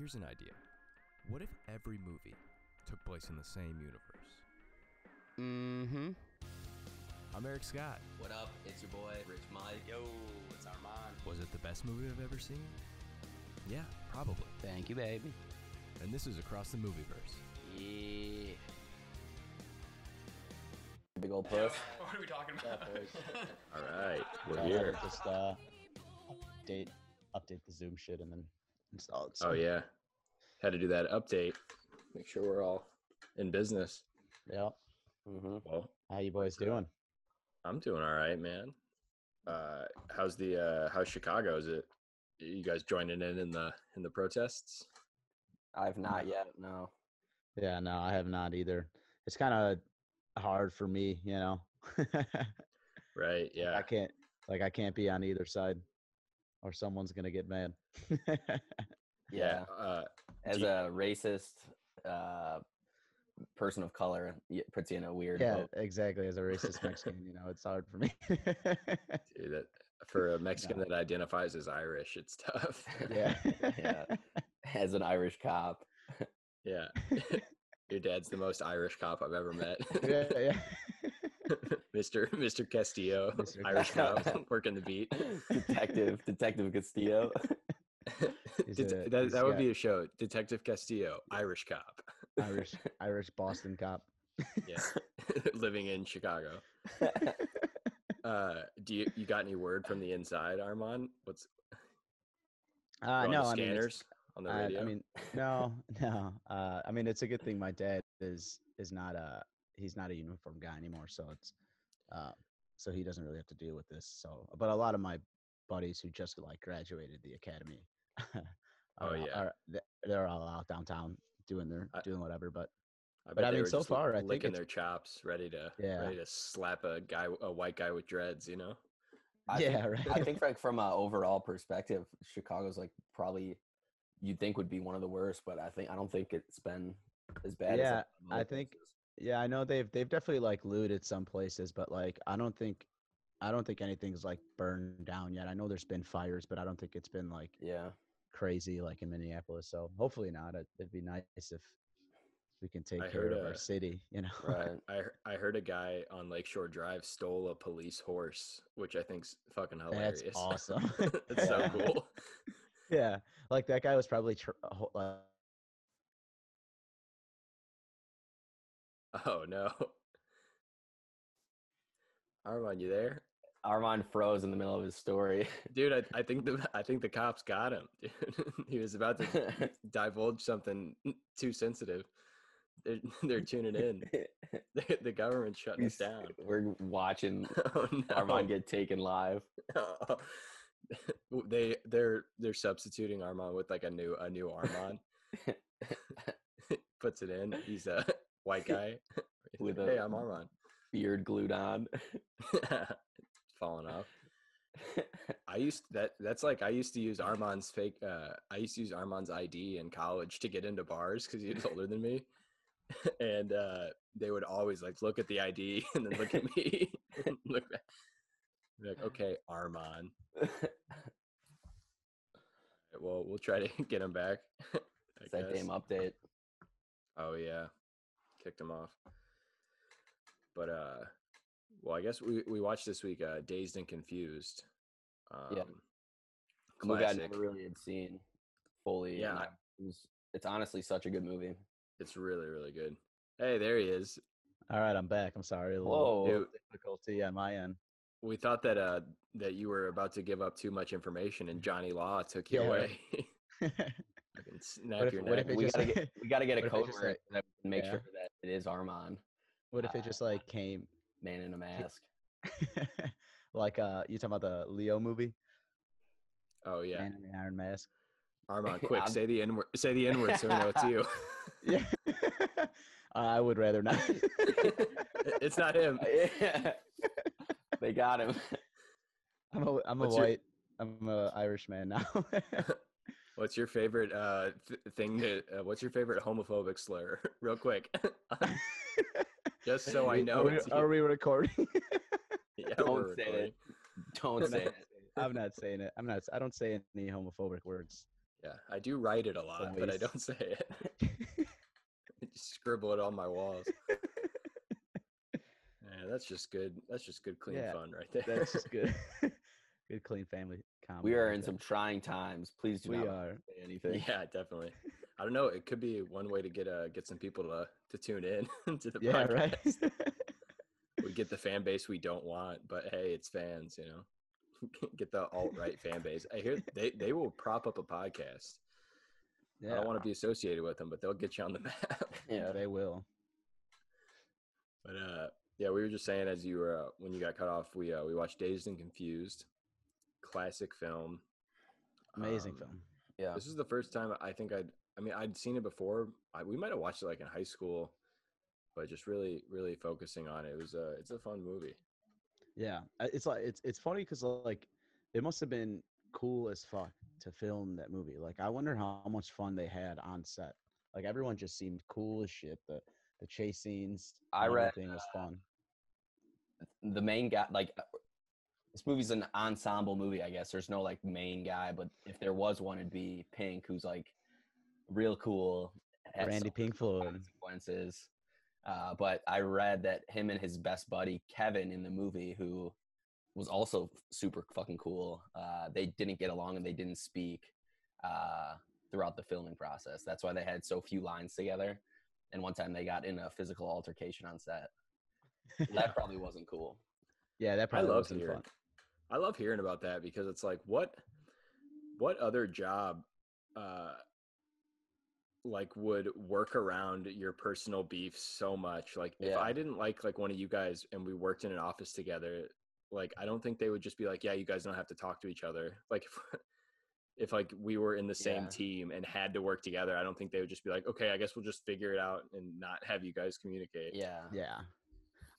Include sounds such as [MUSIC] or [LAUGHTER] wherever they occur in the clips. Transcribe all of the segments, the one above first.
Here's an idea. What if every movie took place in the same universe? Mm-hmm. I'm Eric Scott. What up? It's your boy, Rich Mike. Yo, it's Armand. Was it the best movie I've ever seen? Yeah, probably. Thank you, baby. And this is Across the Movieverse. Yeah. Big old puss. [LAUGHS] what are we talking about? [LAUGHS] All right, we're here. Just uh, update update the Zoom shit and then install it. Oh yeah, had to do that update. Make sure we're all in business. yeah. Mm-hmm. Well, How you boys doing? I'm doing all right, man. Uh, how's the uh, how's Chicago? Is it you guys joining in in the in the protests? I've not yet. No. Yeah, no, I have not either. It's kind of hard for me, you know. [LAUGHS] Right. Yeah. I can't like I can't be on either side, or someone's gonna get mad. [LAUGHS] Yeah. Uh, As you- a racist uh, person of color, it puts you in a weird yeah, boat. exactly. As a racist Mexican, you know, it's hard for me. [LAUGHS] dude, that for a Mexican that identifies as Irish, it's tough. yeah. [LAUGHS] Yeah. As an Irish cop. yeah. Your dad's the most Irish cop I've ever met. yeah, yeah. [LAUGHS] Mr. Mr. Castillo, Mr. Irish cop, [LAUGHS] working the beat. Detective, Detective Castillo. [LAUGHS] Det- a- that that would got be a show. Detective Castillo, Irish cop. Irish Irish Boston cop. Yeah, living in Chicago. Uh, do you you got any word from the inside, Armand? What's Uh, on no, the I mean, scanners on the I, radio? I mean, no, no. Uh, I mean, it's a good thing my dad is is not a he's not a uniform guy anymore, so it's uh, so he doesn't really have to deal with this. So, but a lot of my buddies who just like graduated the academy, [LAUGHS] Oh, are, yeah. are, they're all out downtown doing their I- doing whatever. But I but I mean, so just l- far, I think licking their chops, ready to Yeah. ready to slap a guy, a white guy with dreads. You know? I yeah, think, [LAUGHS] right. I think like from an overall perspective, Chicago's like probably you'd think would be one of the worst, but I think I don't think it's been as bad. Yeah, as I think- places. Yeah, I know they've they've definitely like looted some places, but like I don't think I don't think anything's like burned down yet. I know there's been fires, but I don't think it's been like Yeah, crazy like in Minneapolis. So hopefully not. It, it'd be nice if we can take I care of uh, our city. You know. right. [LAUGHS] I I heard a guy on Lakeshore Drive stole a police horse, which I think's fucking hilarious. That's awesome. [LAUGHS] [LAUGHS] That's so cool. yeah, like that guy was probably tr- a uh, Oh no. [LAUGHS] Armand, you there? Armand froze in the middle of his story. [LAUGHS] Dude, I, I think the I think the cops got him. [LAUGHS] Dude. he was about to divulge something too sensitive. They're, they're tuning in. The, the government's shutting us down. We're watching Oh no. Armand get taken live. they they're they're substituting Armand with like a new a new Armand. Puts it in. He's a white [LAUGHS] guy. With a- hey, I'm Armand. Beard glued on. [LAUGHS] Falling off. [LAUGHS] I used that. That's like I used to use Armand's fake. Uh, I used to use Armand's ID in college to get into bars because he was older than me, and uh, they would always like look at the ID and then look at me, and look back. Like, okay, Armand. Well, we'll try to get him back. I guess. damn update. Oh yeah, kicked him off. But uh, well, I guess we we watched this week. Uh, Dazed and Confused. Um, Yeah. A movie I never really had seen fully. Yeah. It was, it's honestly such a good movie. It's really really good. Hey, there he is. all right, I'm back. I'm sorry. A little Whoa. Difficulty on my end. we thought that uh that you were about to give up too much information, and [LAUGHS] Johnny Law took you Yeah. away. [LAUGHS] [LAUGHS] what I can snap if- your neck. we just- gotta get we gotta get a what code just, word like- that make Yeah. sure that it is Armand, What if it just like came man in a mask. [LAUGHS] like uh you talking about the Leo movie? oh yeah, Man in the Iron Mask. Armand, [LAUGHS] quick, say the n word. Say the n word so we know it's you. [LAUGHS] Yeah. I would rather not. it's not him. they got him. I'm a I'm a What's your- white I'm a Irish man now. What's your favorite uh th- thing to? Uh, what's your favorite homophobic slur? [LAUGHS] Real quick, [LAUGHS] just so I know. Are we, it's are we recording? [LAUGHS] Yeah, Don't we're say it. Don't say it. I'm not saying it. I'm not. I don't say any homophobic words. Yeah, I do write it a lot, but I don't say it. I just scribble it on my walls. Yeah, that's just good. That's just good, clean Yeah, fun right there. That's just good. good, clean family comedy. We are in some trying times. Please do We not are. say [LAUGHS] anything. yeah, definitely. I don't know. It could be one way to get uh get some people to to tune in [LAUGHS] to the Yeah, podcast. right. [LAUGHS] we get the fan base we don't want, but hey, it's fans, you know. get the alt right fan base. I hear they they will prop up a podcast. I don't want to be associated with them, but they'll get you on the map. Yeah. they will. But uh, yeah, we were just saying as you were uh, when you got cut off, we uh, we watched Dazed and Confused, classic film. Amazing Um, film. Yeah. This is the first time I think I'd. I mean, I'd seen it before. I, we might have watched it like in high school, but just really, really focusing on it. It was a. It's a fun movie. Yeah, uh, it's like it's it's funny because like it must have been cool as fuck to film that movie. Like I wonder how much fun they had on set. Like everyone just seemed cool as shit. The the chase scenes, I and read, everything was fun. the main guy like uh, this movie's an ensemble movie i guess there's no like main guy but if there was one it'd be pink who's like real cool Randy some Pink Floyd. consequences uh, but i read that him and his best buddy kevin in the movie who was also super fucking cool uh, they didn't get along and they didn't speak uh, throughout the filming process that's why they had so few lines together and one time they got in a physical altercation on set [LAUGHS] that probably wasn't cool yeah, that I probably love wasn't hearing. fun. I love hearing about that because it's like what, what other job, uh, like would work around your personal beef so much. Like if I didn't like like one of you guys and we worked in an office together, like I don't think they would just be like, yeah, you guys don't have to talk to each other. [LAUGHS] Like if, if like we were in the same Yeah. team and had to work together, I don't think they would just be like, okay, I guess we'll just figure it out and not have you guys communicate. yeah Yeah,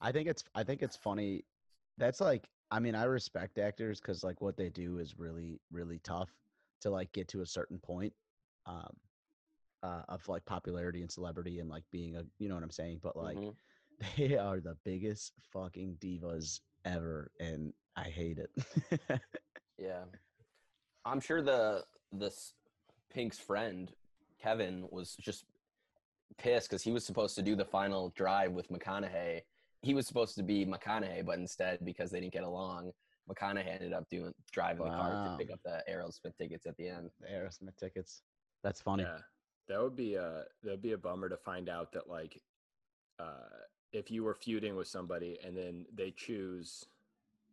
I think it's I think it's funny. That's like I mean I respect actors because like what they do is really really tough to like get to a certain point um, uh, of like popularity and celebrity and like being a you know what I'm saying. But like Mhm. [LAUGHS] they are the biggest fucking divas ever, and I hate it. [LAUGHS] Yeah, I'm sure the this Pink's friend Kevin was just pissed because he was supposed to do the final drive with McConaughey. He was supposed to be McConaughey, but instead, because they didn't get along, McConaughey ended up doing driving the car to pick up the Aerosmith tickets at the end. the Aerosmith tickets. That's funny. Yeah, that would be a that'd be a bummer to find out that like, uh, if you were feuding with somebody and then they choose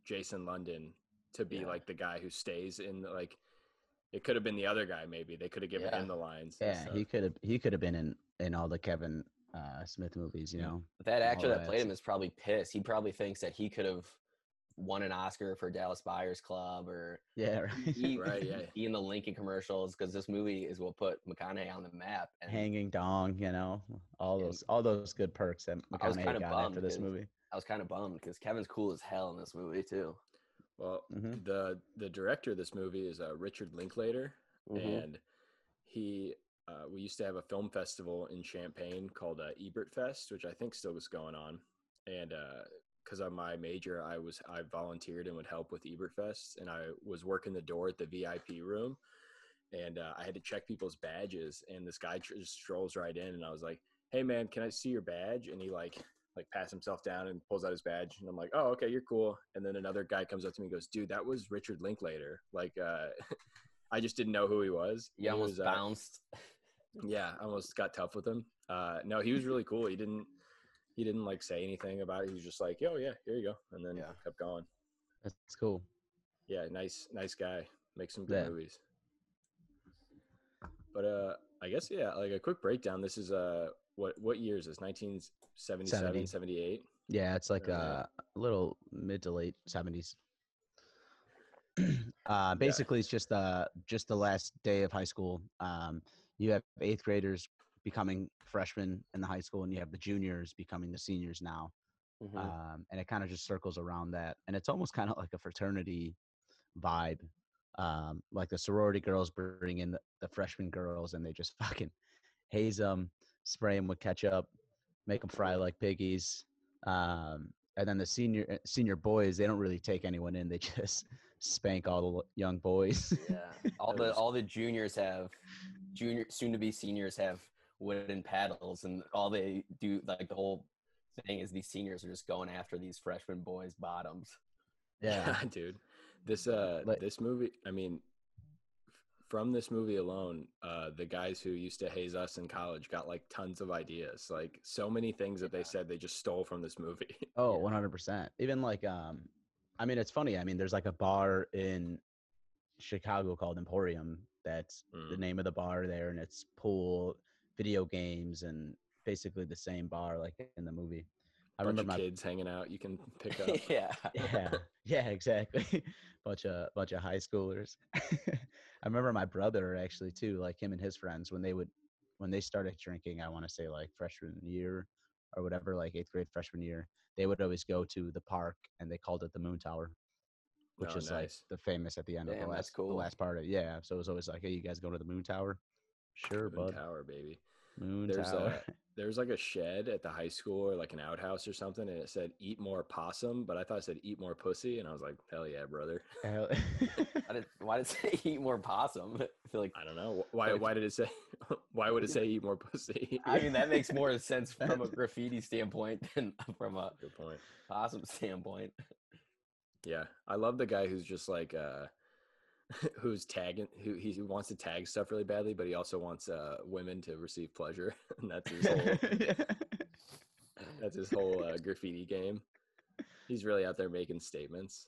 Jason London to be Yeah. like the guy who stays in the, like, it could have been the other guy. Maybe they could have given Yeah. him the lines. Yeah, he could have he could have been in in all the Kevin uh, Smith movies. You know. But that actor All that played him is probably pissed. He probably thinks that he could have won an Oscar for Dallas Buyers Club or Yeah. Right. be, [LAUGHS] Right, yeah. be in the Lincoln commercials because this movie is what put McConaughey on the map. And Hanging dong. You know. All those all those good perks that I was McConaughey kinda got bummed after this 'cause- movie. I was kind of bummed because Kevin's cool as hell in this movie too. Well, Mhm. the the director of this movie is uh, Richard Linklater, Mhm. and he uh, we used to have a film festival in Champaign called uh, Ebert Fest, which I think still was going on. And because of my major, I was I volunteered and would help with Ebert Fest, and I was working the door at the VIP room, and uh, I had to check people's badges. And this guy tr- just strolls right in, and I was like, "Hey man, can I see your badge?" And he like like pats himself down and pulls out his badge and I'm like, "Oh, okay, you're cool." And then another guy comes up to me and goes, "Dude, that was Richard Linklater." Like uh [LAUGHS] I just didn't know who he was. He almost was, uh, bounced. Yeah, I almost got tough with him. Uh no, he was really cool. He didn't he didn't like say anything about it. He was just like, "Yo, yeah, here you go." And then Yeah. kept going. That's cool. Yeah, nice nice guy. Make some good Yeah. movies. But uh I guess yeah, like a quick breakdown. This is uh what what year is this? 1977, 70. 78. Yeah, it's like uh, a little mid to late seventies. [CLEARS THROAT] uh, basically, it's just uh just the last day of high school. Um, you have eighth graders becoming freshmen in the high school, and you have the juniors becoming the seniors now. Mhm. Um, and it kind of just circles around that, and it's almost kind of like a fraternity vibe. Um, like the sorority girls bring in the, the freshman girls, and they just [LAUGHS] fucking haze them, spray them with ketchup, make them fry like piggies. Um, and then the senior uh, senior boys, they don't really take anyone in. They [LAUGHS] just spank all the young boys. Yeah, all the all the juniors have junior soon to be seniors have wooden paddles, and all they do like the whole thing is these seniors are just going after these freshman boys' bottoms. yeah. [LAUGHS] dude. This uh Like- this movie, I mean f- from this movie alone, uh the guys who used to haze us in college got like tons of ideas. Like so many things that they said they just stole from this movie. [LAUGHS] Oh, one hundred percent. Even like um, I mean, it's funny. I mean, there's like a bar in Chicago called Emporium. That's the Mm. name of the bar there, and it's pool, video games, and basically the same bar like in the movie. I Bunch remember my kids hanging out you can [LAUGHS] pick up. yeah, [LAUGHS] yeah, yeah, exactly. [LAUGHS] bunch of bunch of high schoolers. I remember my brother actually too, like him and his friends when they would when they started drinking. I want to say like freshman year or whatever, like eighth grade freshman year. They would always go to the park and they called it the Moon Tower, which Oh, is like the famous at the end of the last cool. the last part of it. yeah. So it was always like, hey, you guys going to the Moon Tower? Sure, Moon bud. Tower, baby. Moon There's Tower. [LAUGHS] a there was like a shed at the high school or like an outhouse or something, and it said "Eat more possum," but I thought it said "Eat more pussy," and I was like, "Hell yeah, brother!" [LAUGHS] Hell- why did, [LAUGHS] why did it say eat more possum? I feel like I don't know why. Why did it say? Why would it say "Eat more pussy"? I mean that makes more sense from a graffiti standpoint than from a Good point. possum standpoint. Yeah, I love the guy who's just like uh [LAUGHS] who's tagging who he wants to tag stuff really badly, but he also wants uh women to receive pleasure, [LAUGHS] and that's his whole [LAUGHS] that's his whole uh, graffiti game. He's really out there making statements.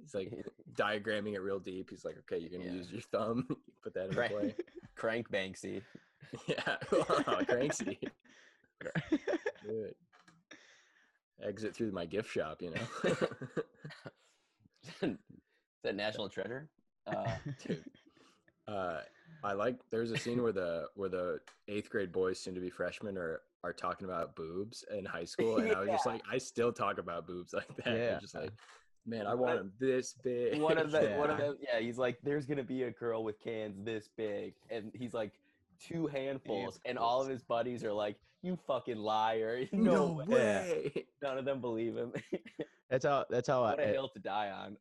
He's like diagramming it real deep. He's like, okay, you're gonna Yeah. use your thumb, put that into Right. play. Crank Banksy. Yeah, wow, cranksy. It. Exit through my gift shop, you know. [LAUGHS] Is that National Treasure? Uh, [LAUGHS] dude. Uh, I like. There's a scene where the where the eighth grade boys, soon to be freshmen, are are talking about boobs in high school, and I was just like, I still talk about boobs like that. Yeah. I'm just like, man, I want them this big. one of the one of Yeah. them yeah he's like there's gonna be a girl with cans this big and he's like two handfuls and all of his buddies are like you fucking liar [LAUGHS] no, no way. way. none of them believe him [LAUGHS] That's how. That's how. I, what a hill to die on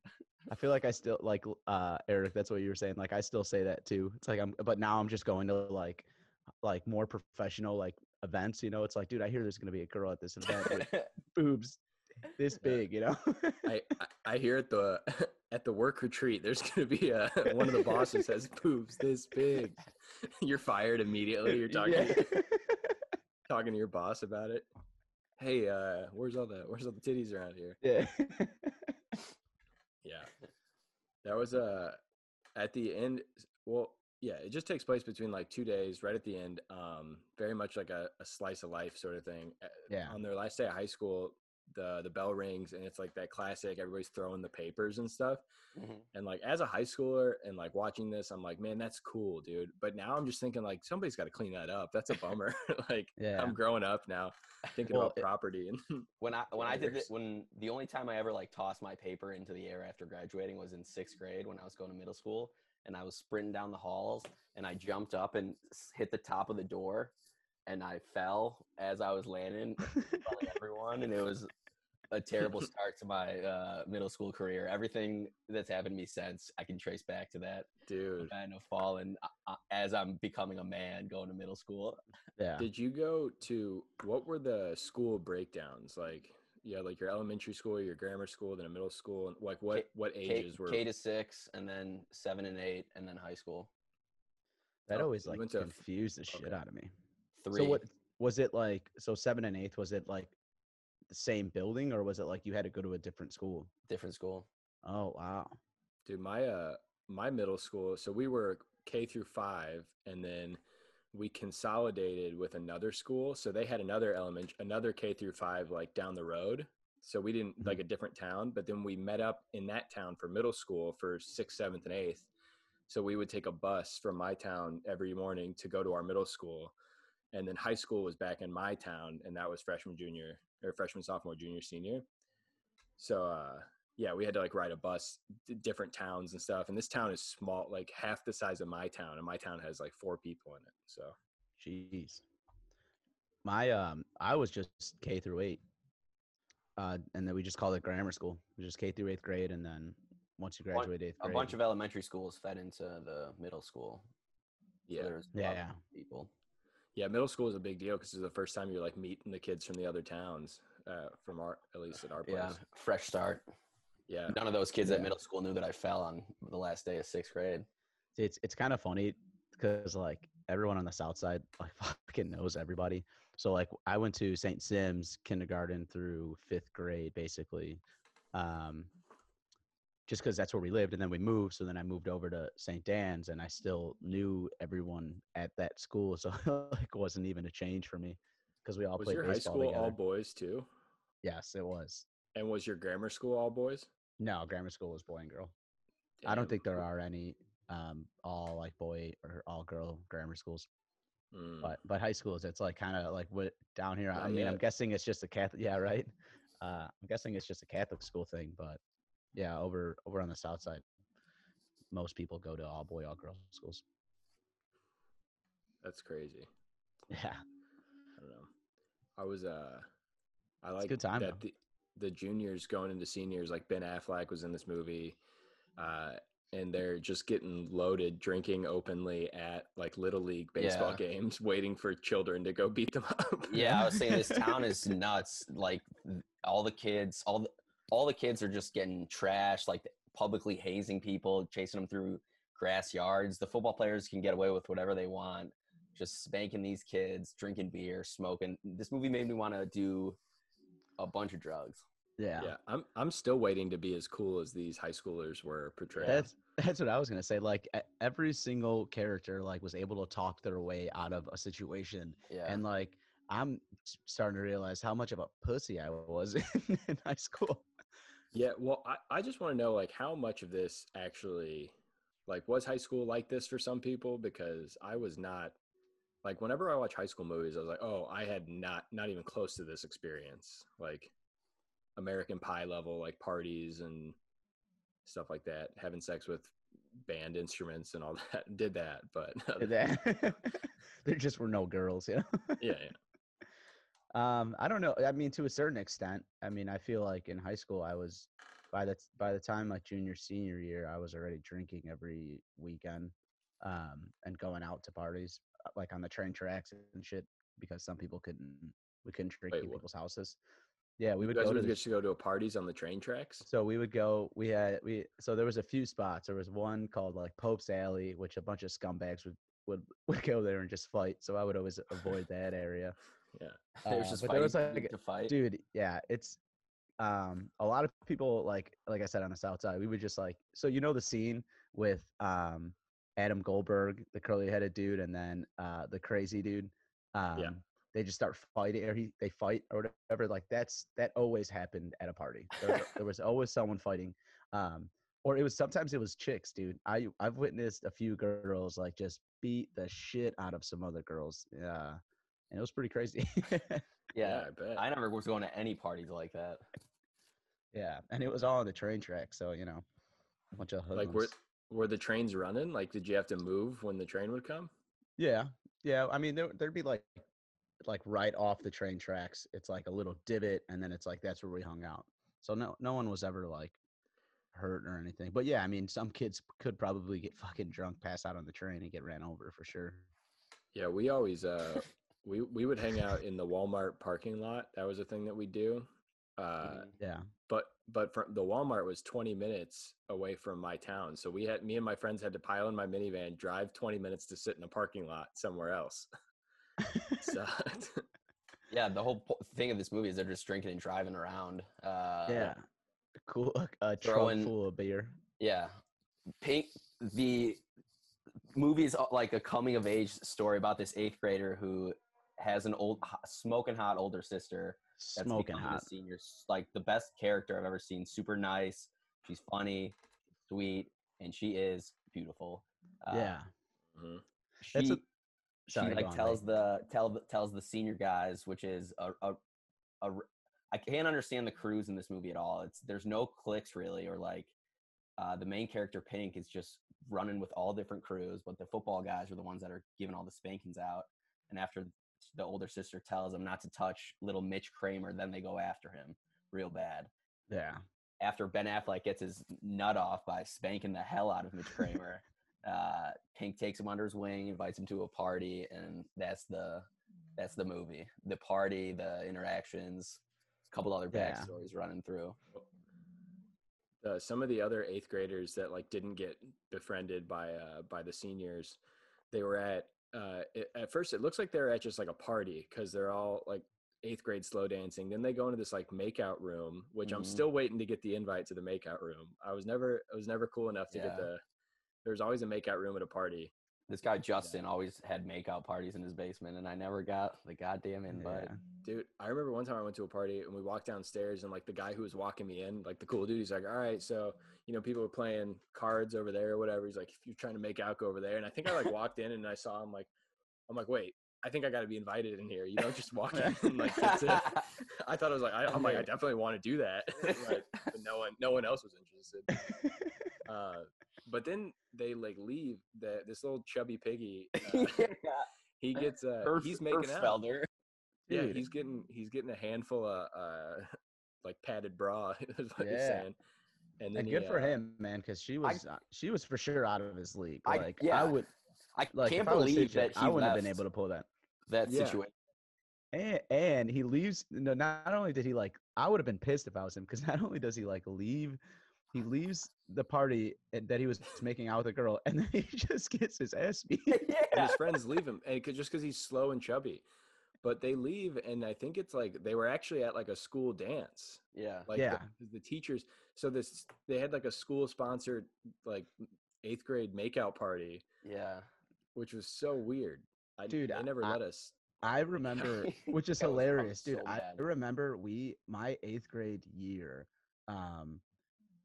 I feel like I still like uh Eric. That's what you were saying. Like I still say that too. It's like I'm, but now I'm just going to like, like more professional like events. You know, it's like, dude, I hear there's gonna be a girl at this event with [LAUGHS] boobs this big. You know. I, I I hear at the at the work retreat, there's gonna be a one of the bosses has boobs this big. You're fired immediately. You're talking Yeah. Talking to your boss about it. Hey, uh, where's all the where's all the titties around here? yeah. Yeah. That was uh at the end well, yeah, it just takes place between like two days, right at the end. Um, very much like a, a slice of life sort of thing. Uh, Yeah. On their last day of high school, the the bell rings and it's like that classic, everybody's throwing the papers and stuff. Mhm. And like as a high schooler and like watching this, I'm like, man, that's cool, dude. But now I'm just thinking like somebody's got to clean that up. That's a bummer. [LAUGHS] like Yeah. I'm growing up now, thinking Well, about property and [LAUGHS] when i when i did it Flyers. when the only time i ever like tossed my paper into the air after graduating was in sixth grade when i was going to middle school and i was sprinting down the halls and i jumped up and hit the top of the door and i fell as i was landing everyone, and it was a terrible [LAUGHS] start to my uh, middle school career. Everything that's happened to me since, I can trace back to that dude. kind of falling uh, as I'm becoming a man going to middle school. yeah. Did you go to what were the school breakdowns like? Yeah, like your elementary school, your grammar school, then a middle school, and like what what K, ages were? K to six, and then seven and eight, and then high school. That Oh, always like went to- confused the shit okay. out of me. Three. So what was it like? So seven and eighth was it like the same building or was it like you had to go to a different school? different school. Oh wow. Dude, my uh my middle school, so we were K through 5 and then we consolidated with another school, so they had another element another K through 5 like down the road. So we didn't like a different town, but then we met up in that town for middle school for 6th, 7th and 8th. So we would take a bus from my town every morning to go to our middle school. And then high school was back in my town and that was freshman junior or freshman sophomore junior senior. So uh yeah, we had to like ride a bus, d- different towns and stuff. And this town is small, like half the size of my town, and my town has like four people in it. So Jeez. My um I was just K through eight. Uh and then we just called it grammar school. It was just K through eighth grade and then once you graduate eighth A grade. bunch of elementary schools fed into the middle school. So Yeah. there's Yeah, yeah. people. Yeah, middle school is a big deal because it's the first time you're like meeting the kids from the other towns, uh, from our at least at our place. Yeah, fresh start. Yeah, None of those kids at middle school knew that I fell on the last day of sixth grade. it's it's kind of funny because like everyone on the south side [LAUGHS] like fucking knows everybody so like i went to st sims kindergarten through fifth grade basically um just because that's where we lived and then we moved so then i moved over to st dan's and i still knew everyone at that school [LAUGHS] so like wasn't even a change for me because we all was played your high school together. all boys too? yes it was And was your grammar school all boys? no grammar school was boy and girl i don't think there are any um all like boy or all girl grammar schools Mm. but but high schools it's like kind of like what down here i Not mean i'm guessing it's just a catholic yeah right uh i'm guessing it's just a catholic school thing but yeah over over on the south side most people go to all boy all girl schools That's crazy. yeah I don't know. I was uh, I like good time, that the, the juniors going into seniors. Like Ben Affleck was in this movie, uh, and they're just getting loaded, drinking openly at like little league baseball Yeah. games, [LAUGHS] waiting for children to go beat them up. Yeah, I was saying this town [LAUGHS] is nuts. Like all the kids, all the all the kids are just getting trashed, like publicly hazing people, chasing them through grass yards. The football players can get away with whatever they want, just spanking these kids, drinking beer, smoking. This movie made me want to do a bunch of drugs. yeah, yeah. I'm I'm still waiting to be as cool as these high schoolers were portrayed. that's that's what i was gonna say like every single character like was able to talk their way out of a situation Yeah, and like i'm starting to realize how much of a pussy i was [LAUGHS] in, in high school Yeah, well, I, I just want to know like how much of this actually like was high school like this for some people because I was not like whenever I watch high school movies I was like, "Oh, I had not not even close to this experience." Like American Pie level like parties and stuff like that, having sex with band instruments and all [LAUGHS] that. Did that, but that [LAUGHS] there just were no girls know yeah, yeah. Um, I don't know. I mean, to a certain extent. I mean, I feel like in high school, I was by the by the time my junior senior year, I was already drinking every weekend, um, and going out to parties uh, like on the train tracks and shit because some people couldn't we couldn't drink Wait, in people's houses. Yeah, we You would guys go to would the, to go to parties on the train tracks. so we would go. We had we so there was a few spots. There was one called like Pope's Alley, which a bunch of scumbags would would [LAUGHS] would go there and just fight. So I would always avoid that area. Yeah. [LAUGHS] Uh, just but there was, fighting like, to fight. dude yeah it's um a lot of people like like i said on the south side we would just like so you know the scene with um adam goldberg the curly headed dude and then uh the crazy dude? Um they just start fighting or he they fight or whatever like that's that always happened at a party. There, there [LAUGHS] was always someone fighting um or it was sometimes it was chicks dude. I i've witnessed a few girls like just beat the shit out of some other girls yeah and it was pretty crazy [LAUGHS] yeah, I bet. I never was going to any parties like that. Yeah, and it was all on the train track, so you know, a bunch of like were were the trains running? Like did you have to move when the train would come? Yeah, yeah. I mean, there there'd be like, like right off the train tracks. It's like a little divot, and then it's like that's where we hung out. So no, no one was ever like hurt or anything. But yeah, I mean, some kids could probably get fucking drunk, pass out on the train, and get ran over for sure. Yeah, we always uh we we would hang out in the Walmart parking lot. That was a thing that we do. Uh Mhm. Yeah, but but from the Walmart was 20 minutes away from my town. So we had me and my friends had to pile in my minivan, drive 20 minutes to sit in a parking lot somewhere else. [LAUGHS] so [LAUGHS] Yeah, the whole po- thing of this movie is they're just drinking and driving around. Uh, yeah. Cool. A Throwing- trunk full of beer. Yeah. Pink the movie is uh, like a coming of age story about this eighth grader who has an old smoking hot older sister that's Smoking becoming a hot. senior like the best character I've ever seen. Super nice. She's funny, sweet, and she is beautiful. Uh, yeah. Mhm. She, a- Sorry, go like on, tells Ray. the tell tells the senior guys, which is a, a a r- I can't understand the crews in this movie at all. It's there's no clicks really, or like uh, the main character Pink is just running with all different crews, but the football guys are the ones that are giving all the spankings out. And after the older sister tells them not to touch little Mitch Kramer, then they go after him real bad. Yeah. after Ben Affleck gets his nut off by spanking the hell out of Mitch Kramer, [LAUGHS] uh, Pink takes him under his wing, invites him to a party, and that's the that's the movie. The party, the interactions, a couple other Yeah. backstories running through. uh, some of the other eighth graders that like didn't get befriended by uh by the seniors they were at uh it, at first it looks like they're at just like a party because they're all like eighth grade slow dancing then they go into this like makeout room which i'm Mhm. still waiting to get the invite to the makeout room i was never i was never cool enough to Yeah. get the there's always a makeout room at a party This guy Justin always had makeout parties in his basement, and I never got the goddamn invite. Yeah. Dude, I remember one time I went to a party and we walked downstairs and like the guy who was walking me in, like the cool dude, he's like, "All right, so you know people were playing cards over there or whatever." He's like, "If you're trying to make out, go over there." And I think I like [LAUGHS] walked in and I saw him like, I'm like, "Wait, I think I got to be invited in here. You don't just walk in and like that's it." [LAUGHS] I thought I was like, I, I'm like, I definitely want to do that, [LAUGHS] like, but no one, no one else was interested. Uh, but then they like leave. The this little chubby piggy, [LAUGHS] uh, [LAUGHS] he gets uh, Herf- he's making out. Herffelder. Yeah, Dude. he's getting he's getting a handful of uh [LAUGHS] like padded bra is what you're Yeah. saying. And then and he, good for uh, him, man, because she was uh, she was for sure out of his league. I- Like yeah, I would I like can't if I believe that he I wouldn't have been able to pull that. that Yeah. situation. And and he leaves. No, not only did he like, I would have been pissed if I was him because not only does he like leave, he leaves the party and that he was making out with a girl, and then he [LAUGHS] just gets his ass beat. [LAUGHS] and his friends leave him and 'cause- just because he's slow and chubby. But they leave, and I think it's like they were actually at like a school dance. Yeah. Like Yeah. the, the teachers, so this they had like a school sponsored like eighth grade makeout party, Yeah. which was so weird. I, Dude, they never I- let us. I [LAUGHS] remember, which is That was probably hilarious, dude. so I remember we my eighth grade year. Um,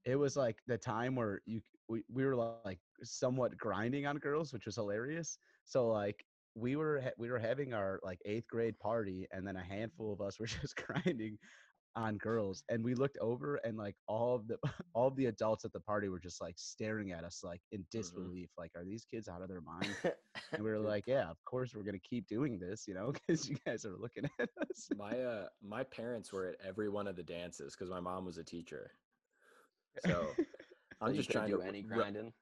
it was like the time where you we, we were like somewhat grinding on girls, which was hilarious. So like we were ha- we were having our like eighth grade party, and then a handful of us were [LAUGHS] just grinding on girls, and we looked over, and like all of the [LAUGHS] all of the adults at the party were just like staring at us like in disbelief, like are these kids out of their mind? And we were [LAUGHS] like, yeah, of course we're gonna keep doing this, you know, because you guys are looking at us. My uh my parents were at every one of the dances because my mom was a teacher. So [LAUGHS] I'm you just trying to do to any re- grinding.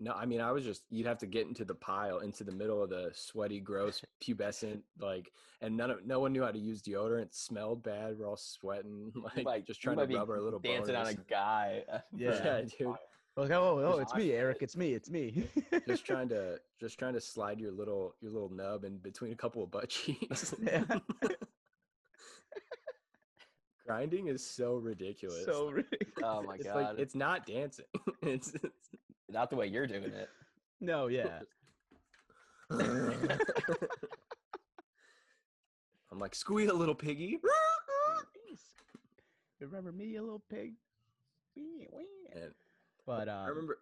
No, I mean I was just you'd have to get into the pile, into the middle of the sweaty, gross, [LAUGHS] pubescent, like, and none of no one knew how to use deodorant. Smelled bad. We're all sweating, [LAUGHS] like might- just trying to rub our little dancing on a guy. Uh, yeah. dude. Like, oh, oh, it's me, Eric. It's me. It's me. just trying to just trying to slide your little your little nub in between a couple of butt cheeks. Yeah. Grinding is so ridiculous. so ridiculous. [LAUGHS] Oh my it's god. like it's not dancing. [LAUGHS] it's, it's Not the way you're doing it. No, yeah. [LAUGHS] I'm like, squeal, a little piggy. You remember me, you little pig? Wee, wee. And But um, I remember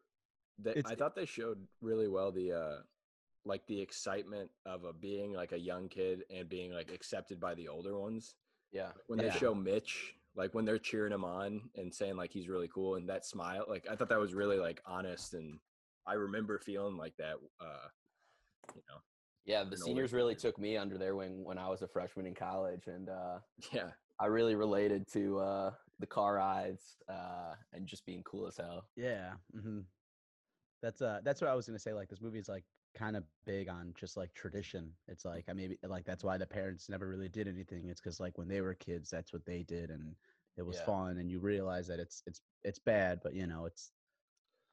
that I thought they showed really well the uh like the excitement of a being like a young kid and being like accepted by the older ones. Yeah. When they show Mitch, like when they're cheering him on and saying like he's really cool and that smile, like I thought that was really like honest and I remember feeling like that uh you know. Yeah, the seniors really kid. took me under their wing when I was a freshman in college, and uh, Yeah. I really related to uh, the car rides uh, and just being cool as hell. yeah. hmm That's uh, that's what I was gonna say. Like this movie is like kind of big on just like tradition. It's like I maybe like that's why the parents never really did anything. It's because like when they were kids, that's what they did, and it was Yeah. fun. And you realize that it's it's it's bad, but you know it's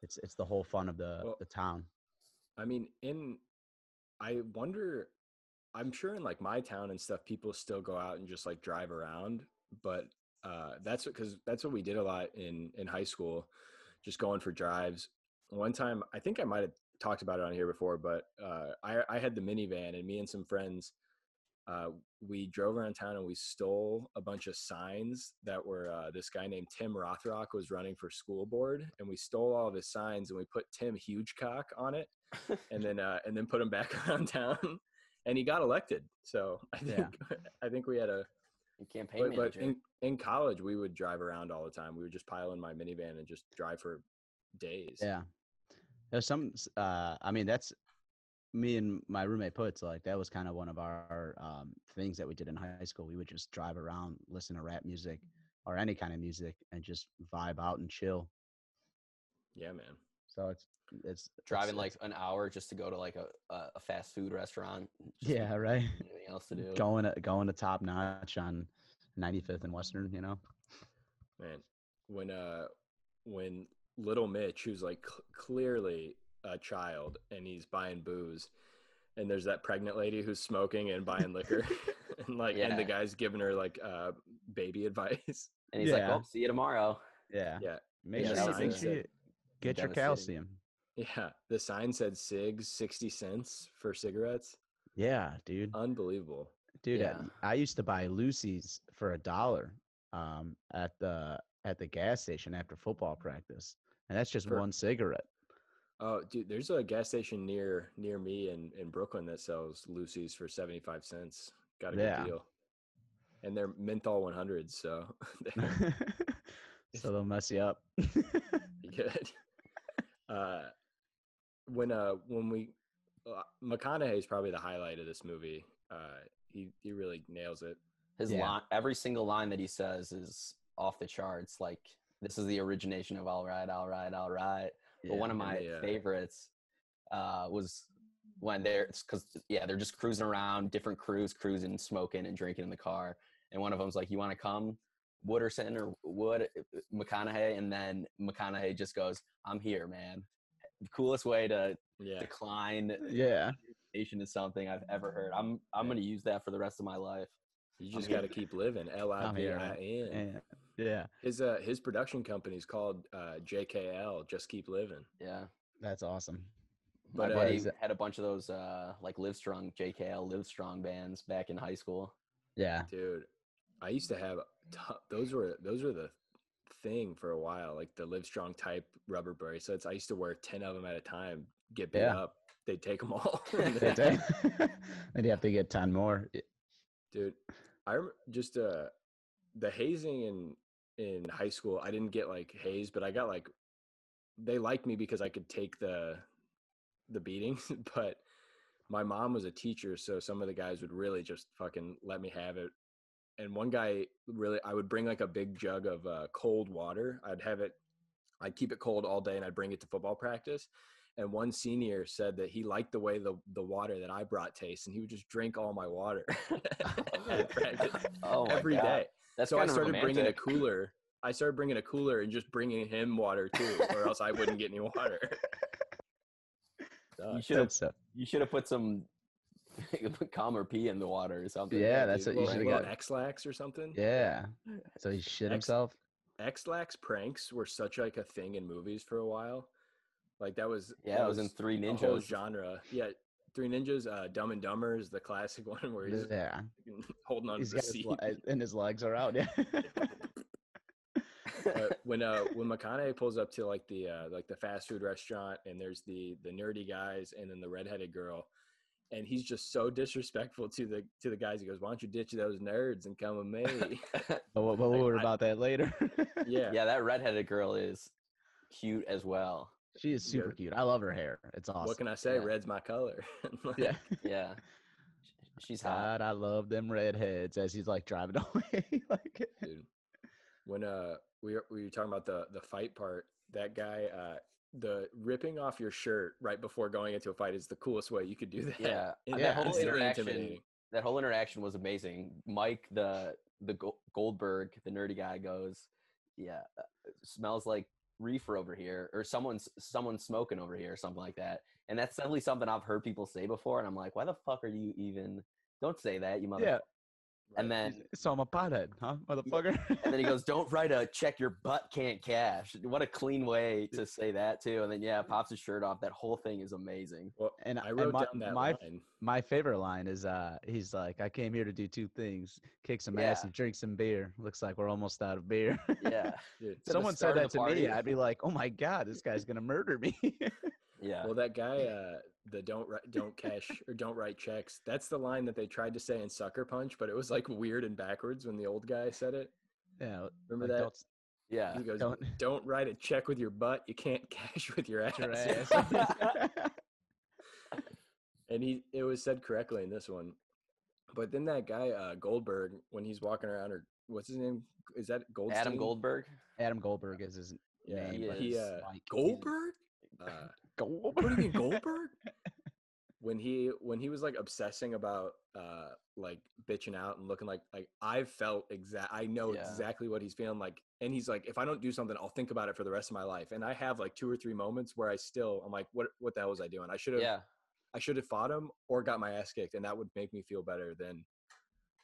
it's it's the whole fun of the Well, the town. I mean, in I wonder I'm sure in like my town and stuff, people still go out and just like drive around. But uh that's because that's what we did a lot in in high school, just going for drives. One time I think I might have talked about it on here before, but uh I I had the minivan and me and some friends uh, we drove around town and we stole a bunch of signs that were uh, this guy named Tim Rothrock was running for school board, and we stole all of his signs and we put Tim Hugecock on it, and then uh, and then put him back [LAUGHS] around town, and he got elected. So I think Yeah. [LAUGHS] I think we had a campaign but, but in in college we would drive around all the time. We would just pile in my minivan and just drive for days. Yeah. There's some uh I mean that's me and my roommate puts like that was kind of one of our um things that we did in high school. We would just drive around, listen to rap music or any kind of music and just vibe out and chill. Yeah, man. So it's it's Driving it's- like an hour just to go to like a, a, a fast food restaurant. [LAUGHS] yeah, right. Anything else to do? Going to going to top notch on 95th and Western, you know. Man, when uh when little Mitch, who's like cl- clearly a child, and he's buying booze, and there's that pregnant lady who's smoking and buying liquor, [LAUGHS] [LAUGHS] and like and the guy's giving her like uh baby [LAUGHS] advice. And he's like, Yeah. "Oh, see you tomorrow." Yeah. Yeah, Make Yeah, sure, that make was sure it. you get your calcium. yeah. The sign said cigs sixty cents for cigarettes. Yeah, dude. Unbelievable. Dude, I- I, used to buy loosies for a dollar um, at the at the gas station after football practice, and that's just For- one cigarette. Oh, dude, there's a gas station near near me in in Brooklyn that sells loosies for seventy five cents. Got a good deal. And they're menthol one hundred, so [LAUGHS] [LAUGHS] they're so they'll mess you up. [LAUGHS] good. Uh, when uh when we uh, McConaughey is probably the highlight of this movie. Uh, he he really nails it. His Yeah. line, every single line that he says is off the charts. Like this is the origination of "All right, all right, all right." But one of my the, uh, favorites uh, was when they're because yeah they're just cruising around, different crews cruising, smoking and drinking in the car, and one of them's like, "You want to come?" Wooderson or Wood McConaughey, and then McConaughey just goes, "I'm here, man." The coolest way to Yeah, decline yeah, invitation to something I've ever heard. I'm I'm gonna use that for the rest of my life. you I'm just got to keep living. L I I'm V here, I man. N. yeah, yeah. His uh his production company's called uh JKL. Just keep living. Yeah. That's awesome. My But, uh, buddy is had a bunch of those uh like Livestrong, JKL Livestrong bands back in high school. Yeah, Dude, I used to have t- those were those were the thing for a while, like the Livestrong type rubber bracelets. I used to wear ten of them at a time. Get beat Yeah. up, they'd take them all. [LAUGHS] They do. [LAUGHS] and you have to get ten more. Dude, I rem- just uh the hazing in in high school. I didn't get like hazed, but I got like they liked me because I could take the the beatings. [LAUGHS] But my mom was a teacher, so some of the guys would really just fucking let me have it. And one guy really, I would bring like a big jug of uh, cold water. I'd have it, I'd keep it cold all day, and I'd bring it to football practice. And one senior said that he liked the way the the water that I brought tastes, and he would just drink all my water [LAUGHS] [LAUGHS] oh my every day. God. That's so I kind of started bringing a [LAUGHS] cooler. I started bringing a cooler and just bringing him water too, or else I wouldn't get any water. You should have That's you should have put some [LAUGHS] calmer pee in the water or something. Yeah, that's Dude, what you should've got. Ex-Lax or something. yeah. So he shit Ex- himself. Ex-Lax pranks were such like a thing in movies for a while. Like that was Yeah, that it was in Three a whole Ninjas. genre. Yeah, Three Ninjas, uh, Dumb and Dumber is the classic [LAUGHS] one where he's Yeah, [LAUGHS] holding on he's to the got his seat. le- and his legs are out. Yeah. [LAUGHS] But when uh when McConaughey pulls up to like the uh like the fast food restaurant and there's the the nerdy guys and then the redheaded girl and he's just so disrespectful to the to the guys he goes why don't you ditch those nerds and come with me but, we'll- we'll worry I- about that later. yeah yeah, that redheaded girl is cute as well. She is Yeah. super cute. I love her hair. It's awesome. what can i say Yeah. red's my color [LAUGHS] Like, yeah. [LAUGHS] Yeah. She's hot. God, I love them redheads as he's like driving [LAUGHS] away. like, dude when uh we were, we were talking about the the fight part that guy uh the ripping off your shirt right before going into a fight is the coolest way you could do that Yeah, And that whole interaction- that whole interaction was amazing. Mike, the the Goldberg, the nerdy guy, goes, "Yeah, uh, smells like reefer over here, or someone's someone's smoking over here, or something like that." And that's definitely something I've heard people say before, and I'm like, "Why the fuck are you even? Don't say that, you mother." yeah. And then [LAUGHS] So I'm a pothead, huh, motherfucker? and then he goes, [LAUGHS] "Don't write a check your butt can't cash." What a clean way to say that too. And then yeah, pops his shirt off. That whole thing is amazing. well and i and wrote my, down that my line my favorite line is uh he's like i came here to do two things kick some ass and drink some beer looks like we're almost out of beer Yeah, [LAUGHS] dude. someone said that the to me i'd be like oh my god this guy's gonna murder me yeah. Well, that guy, uh, the don't write, don't cash or don't write checks. That's the line that they tried to say in Sucker Punch, but it was like weird and backwards when the old guy said it. yeah Remember like, that? don't yeah. He goes, don't- [LAUGHS] "Don't, write a check with your butt. You can't [LAUGHS] cash with your ass." your ass. [LAUGHS] and he, it was said correctly in this one. But then that guy uh, Goldberg, when he's walking around, or what's his name? Is that Goldstein? Adam Goldberg. Adam Goldberg is his Yeah, name. he but is. he uh, Mike. Goldberg. Uh, Goldberg. what do you mean Goldberg? [LAUGHS] when he when he was like obsessing about uh like bitching out and looking like like I felt exact I know Yeah. exactly what he's feeling like and he's like if I don't do something I'll think about it for the rest of my life and I have like two or three moments where I still I'm like what what the hell was I doing I should have Yeah. I should have fought him or got my ass kicked and that would make me feel better than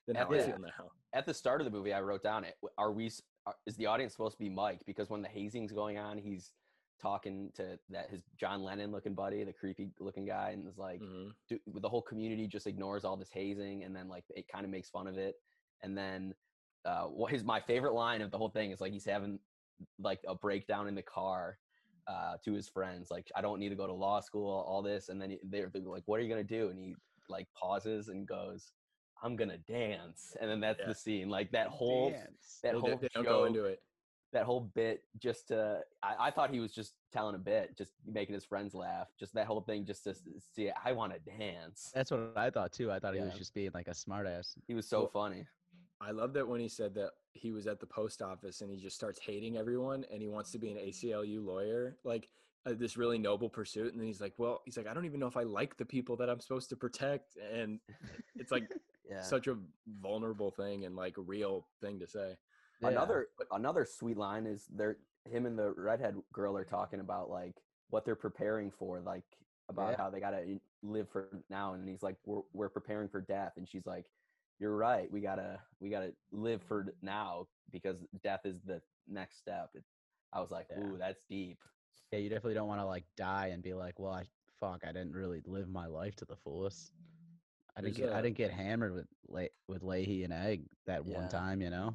than At how I the- feel now At the start of the movie, I wrote down it. Are we? are- Is the audience supposed to be Mike? Because when the hazing's going on, he's talking to that his John Lennon looking buddy, the creepy looking guy, and is like, Mhm. do, the whole community just ignores all this hazing and then like it kind of makes fun of it and then uh what his my favorite line of the whole thing is like he's having like a breakdown in the car uh to his friends like i don't need to go to law school all this and then they're, they're like what are you gonna do and he like pauses and goes i'm gonna dance and then that's Yeah. the scene like that whole Dance. that They, whole they don't joke, go into it that whole bit just to I, I thought he was just telling a bit just making his friends laugh just that whole thing just to see i want to dance That's what I thought too. I thought he was just being like a smartass. he was so Well, funny I love that when he said that he was at the post office and he just starts hating everyone and he wants to be an ACLU lawyer, like uh, this really noble pursuit. And then he's like, well, he's like, I don't even know if I like the people that I'm supposed to protect. And it's like [LAUGHS] yeah such a vulnerable thing and like a real thing to say. Yeah. Another another sweet line is they're him and the redhead girl are talking about like what they're preparing for, like about Yeah. how they gotta eh, live for now, and he's like, we're we're preparing for death, and she's like, you're right, we gotta we gotta live for now because death is the next step. It, I was like, Yeah. ooh, that's deep. Yeah, you definitely don't want to like die and be like, well, I fuck, I didn't really live my life to the fullest. I didn't There's get, I a- didn't get hammered with Le- with Leahy and Egg that Yeah. one time, you know.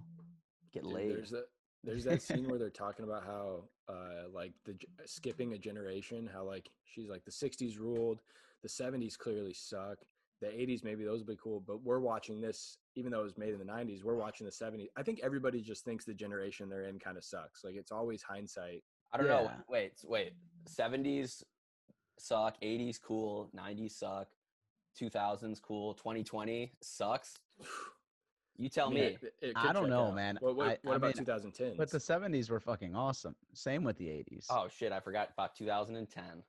Get Dude, laid. There's a there's that scene where they're talking about how uh like the skipping a generation, how like she's like the 60s ruled, the 70s clearly suck. The 80s maybe those would be cool, but we're watching this even though it was made in the 90s, we're watching the 70s. I think everybody just thinks the generation they're in kind of sucks. Like it's always hindsight. I don't know. Wait, wait. Seventies suck. Eighties cool. Nineties suck. Two thousands cool. Twenty twenty sucks. [SIGHS] [LAUGHS] You tell Yeah, me. it- it I don't know, out. man. What, what, I- what I about mean, 2010? But the '70s were fucking awesome. Same with the '80s. Oh shit! I forgot about 2010.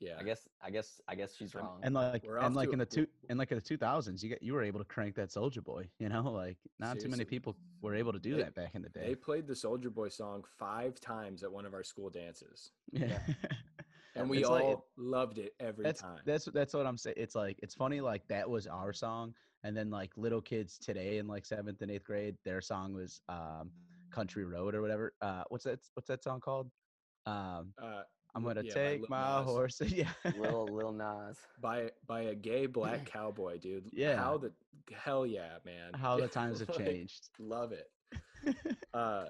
yeah, I guess. I guess. I guess she's wrong. and like We're and like to in the two and like in the 2000s, you get you were able to crank that Soldier Boy. You know, like not too many people were able to do They- that back in the day. they played the Soldier Boy song five times at one of our school dances, Yeah. [LAUGHS] and we It's all like- loved it every that's time. that's that's what I'm saying. It's like it's funny like that was our song, and then like little kids today in like seventh and eighth grade, their song was um, "Country Road" or whatever. Uh, what's that? What's that song called? Um, uh, I'm gonna yeah, take Lil my Nas. horse. [LAUGHS] yeah. Lil Lil Nas. by by a gay black [LAUGHS] cowboy, dude. Yeah. How the hell yeah, man. How the [LAUGHS] times have Like, changed. Love it. Uh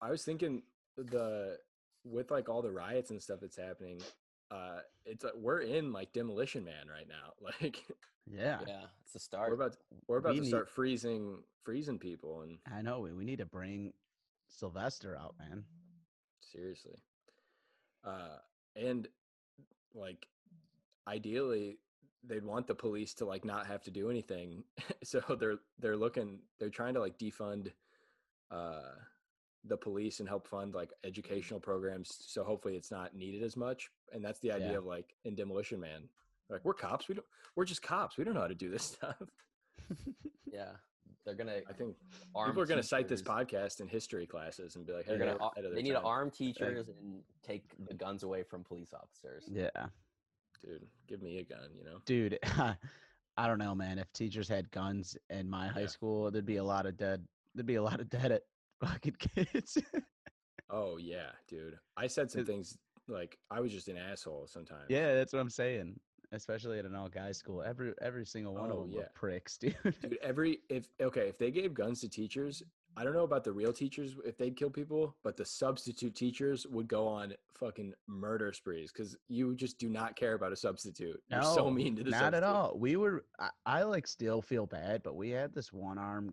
I was thinking the with like all the riots and stuff that's happening, uh it's like we're in like demolition man right now. [LAUGHS] Like yeah. Yeah, it's the we're start. about we're about We to need- start freezing freezing people and I know. We, we need to bring Sylvester out, man. seriously. Uh and like ideally they'd want the police to like not have to do anything [LAUGHS] so they're they're looking they're trying to like defund uh the police and help fund like educational programs so hopefully it's not needed as much and that's the idea Yeah. of like in demolition man like we're cops we don't we're just cops we don't know how to do this [LAUGHS] stuff Yeah, they're gonna. i think arm people are going to cite this podcast in history classes and be like hey, They're gonna. they're ar- ahead of They their need to arm teachers and take the guns away from police officers. Yeah. dude give me a gun you know Dude, [LAUGHS] I don't know, man. If teachers had guns in my high Yeah. school, there'd be a lot of dead. There'd be a lot of dead at [LAUGHS] fucking kids. Oh yeah, dude. I said some It- things like I was just an asshole sometimes. yeah, that's what I'm saying. Especially at an all guys school, every every single one Oh, of them yeah. were pricks, [LAUGHS] dude. Dude, every if okay, if they gave guns to teachers, I don't know about the real teachers if they'd kill people, but the substitute teachers would go on fucking murder sprees because you just do not care about a substitute. You're so mean to the not at all. We were. I, I like still feel bad, but we had this one armed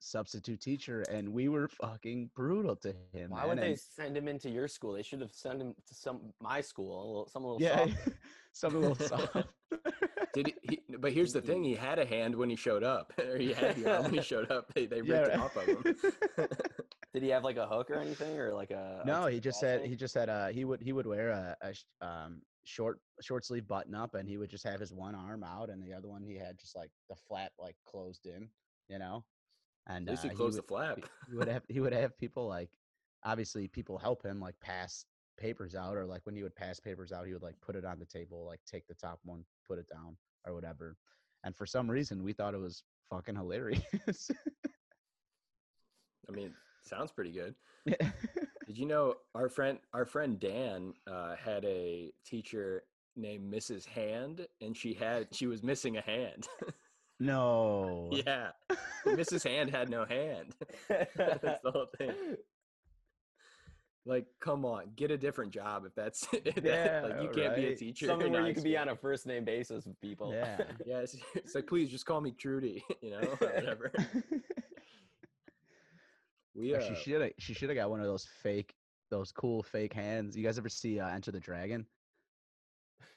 substitute teacher, and we were fucking brutal to him. Why man, would they and- send him into your school? They should have sent him to some my school, a little, some little Yeah, softer. [LAUGHS] some a little soft. [LAUGHS] Did he, he [LAUGHS] but here's the thing: he had a hand when he showed up, or he had the arm when he showed up. They they ripped Yeah, right. off of him. Did he have like a hook or anything, or like a? no, he just said thing? he just had a he would he would wear a, a um short short sleeve button up and he would just have his one arm out and the other one he had just like the flap like closed in, you know. And At least he uh, closed the would, flap. he- he would [LAUGHS] have he would have people like obviously people help him like pass papers out or like when he would pass papers out he would like put it on the table like take the top one put it down or whatever and for some reason we thought it was fucking hilarious I mean, sounds pretty good. [LAUGHS] Did you know our friend our friend Dan uh, had a teacher named Mrs. Hand, and she had she was missing a hand. [LAUGHS] no [LAUGHS] yeah, Mrs. Hand had no hand. [LAUGHS] That's the whole thing. Like, come on, get a different job if that's [LAUGHS] if that- Yeah, like you can't be a teacher. Something where you can be on a first name basis with people. yeah Yeah, it's, it's like please just call me Trudy, you know, or whatever. We Or uh, she should have she should have got one of those fake those cool fake hands you guys ever see uh, enter the dragon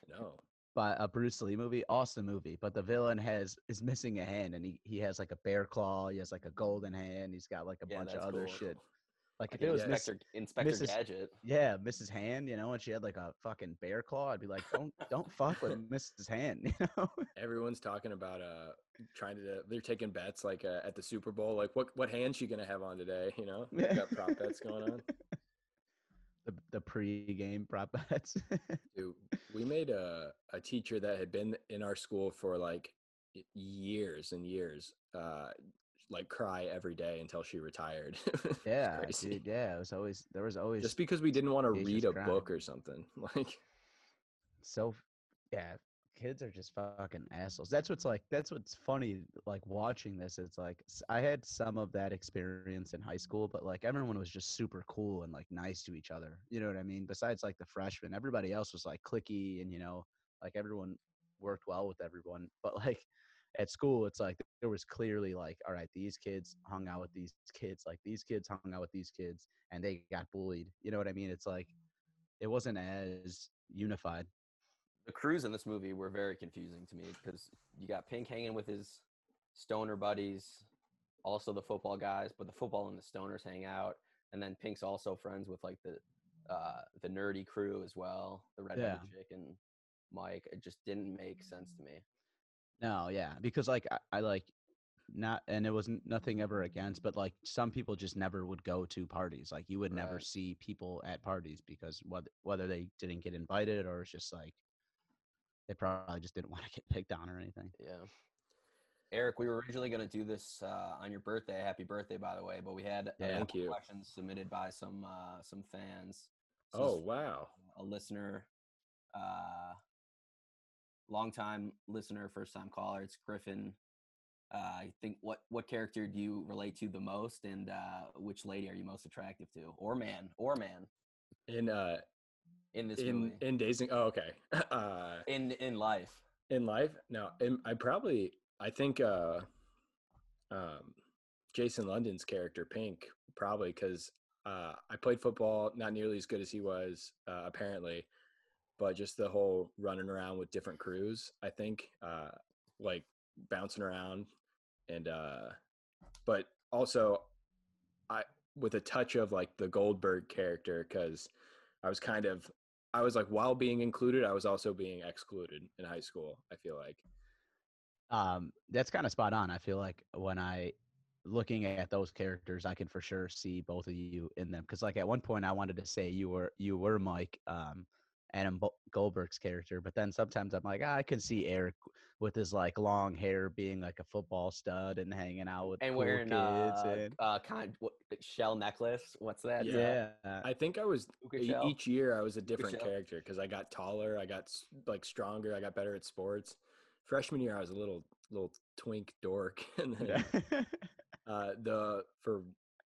no. By a Bruce Lee movie, awesome movie. But the villain has is missing a hand, and he he has like a bear claw. He has like a golden hand. He's got like a Yeah, bunch of other cool. shit. Like if it was Miss, Inspector Inspector Mrs. Gadget. yeah, Mrs. Hand, you know, and she had like a fucking bear claw, I'd be like, don't don't fuck with [LAUGHS] Mrs. Hand, [LAUGHS] you know. Everyone's talking about uh trying to they're taking bets like uh, at the Super Bowl like what what hand she gonna have on today you know we got prop bets going on [LAUGHS] the the pre-game prop bets. [LAUGHS] Dude, we made a a teacher that had been in our school for like years and years uh like cry every day until she retired [LAUGHS] yeah, dude. Yeah, it was always there was always just because we didn't want to read a Christ. book or something [LAUGHS] like so yeah kids are just fucking assholes. That's what's like that's what's funny like watching this it's like I had some of that experience in high school but like everyone was just super cool and like nice to each other you know what i mean? Besides like the freshmen everybody else was like clicky and you know like everyone worked well with everyone [LAUGHS] but like at school it's like there was clearly like all right these kids hung out with these kids like these kids hung out with these kids and they got bullied you know what i mean? It's like it wasn't as unified The crews in this movie were very confusing to me because you got Pink hanging with his stoner buddies, also the football guys, but the football and the stoners hang out, and then Pink's also friends with like the uh, the nerdy crew as well, the redheaded chick and Mike. It just didn't make sense to me. No, yeah, because like I, I like not, and it wasn't nothing ever against, but like some people just never would go to parties. Like you would never see people at parties because whether whether they didn't get invited or it's just like they probably just didn't [LAUGHS] want to get picked on or anything. Yeah. Eric, we were originally going to do this uh, on your birthday. Happy birthday, by the way! But we had Yeah. Thank you. questions submitted by some uh, some fans. So oh wow a listener, uh, longtime listener, first time caller. It's Griffin. Uh, I think what what character do you relate to the most, and uh, which lady are you most attractive to, or man, or man in uh in this in movie, in dazing oh okay. [LAUGHS] Uh in in life? in life? No in, i probably i think uh um jason london's character pink probably because uh i played football not nearly as good as he was uh, apparently but just the whole running around with different crews i think uh like bouncing around and uh but also i with a touch of like the goldberg character because i was kind of I was like, while being included, I was also being excluded in high school. I feel like. Um, that's kind of spot on. I feel like when I looking at those characters, I can for sure see both of you in them. Because like at one point, I wanted to say you were you were Mike, um, Adam Bo- Goldberg's character, but then sometimes I'm like, ah, I can see Eric with his like long hair being like a football stud and hanging out with And cool wearing kids. uh, and, uh, kind what, shell necklace. What's that? Yeah. yeah, I think I was Puka shell? each year I was a different shell. character because I got taller, I got like stronger, I got better at sports. Freshman year, I was a little little twink dork, [LAUGHS] and then uh, the for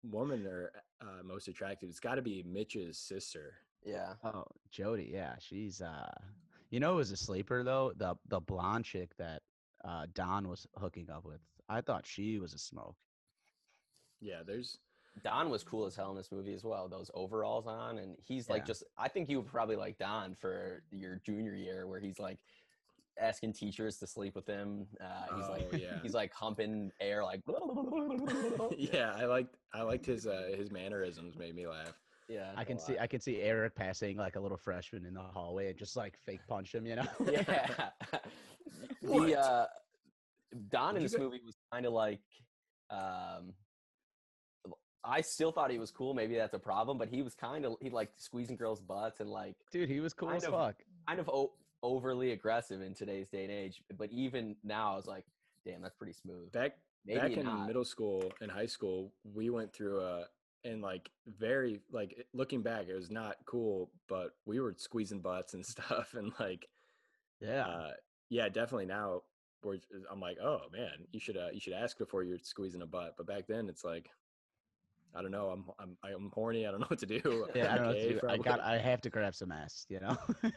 woman or uh, most attractive, it's got to be Mitch's sister. Yeah. Oh, Jody, yeah, she's uh you know, who was a sleeper though, the the blonde chick that uh Don was hooking up with. I thought she was a smoke. Yeah, there's Don was cool as hell in this movie as well. Those overalls on, and he's like Yeah. just. I think you would probably like Don for your junior year, where he's like asking teachers to sleep with him. Uh, he's like Oh, yeah. he's like humping air like [LAUGHS] yeah, I liked I liked his uh, his mannerisms made me laugh. Yeah. I a can see. I can see Eric passing like a little freshman in the hallway and just like fake punch him, you know? [LAUGHS] yeah. [LAUGHS] The uh, Don in Did you this get- movie was kind of like, um, I still thought he was cool. Maybe that's a problem, but he was kind of he like squeezing girls' butts and like Dude, he was cool Kind as of- fuck. kind of o- overly aggressive in today's day and age. But even now, I was like, damn, that's pretty smooth. Back Maybe back in not. middle school and high school, we went through a and like very like looking back, it was not cool, but we were squeezing butts and [LAUGHS] stuff, and like Yeah. uh, yeah, definitely now. We're, I'm like, oh man, you should uh, you should ask before you're squeezing a butt. But back then, it's like, I don't know, I'm I'm I'm horny. I don't know what to do. yeah, I don't know. what to do. I got I have to grab some ass, you know? [LAUGHS]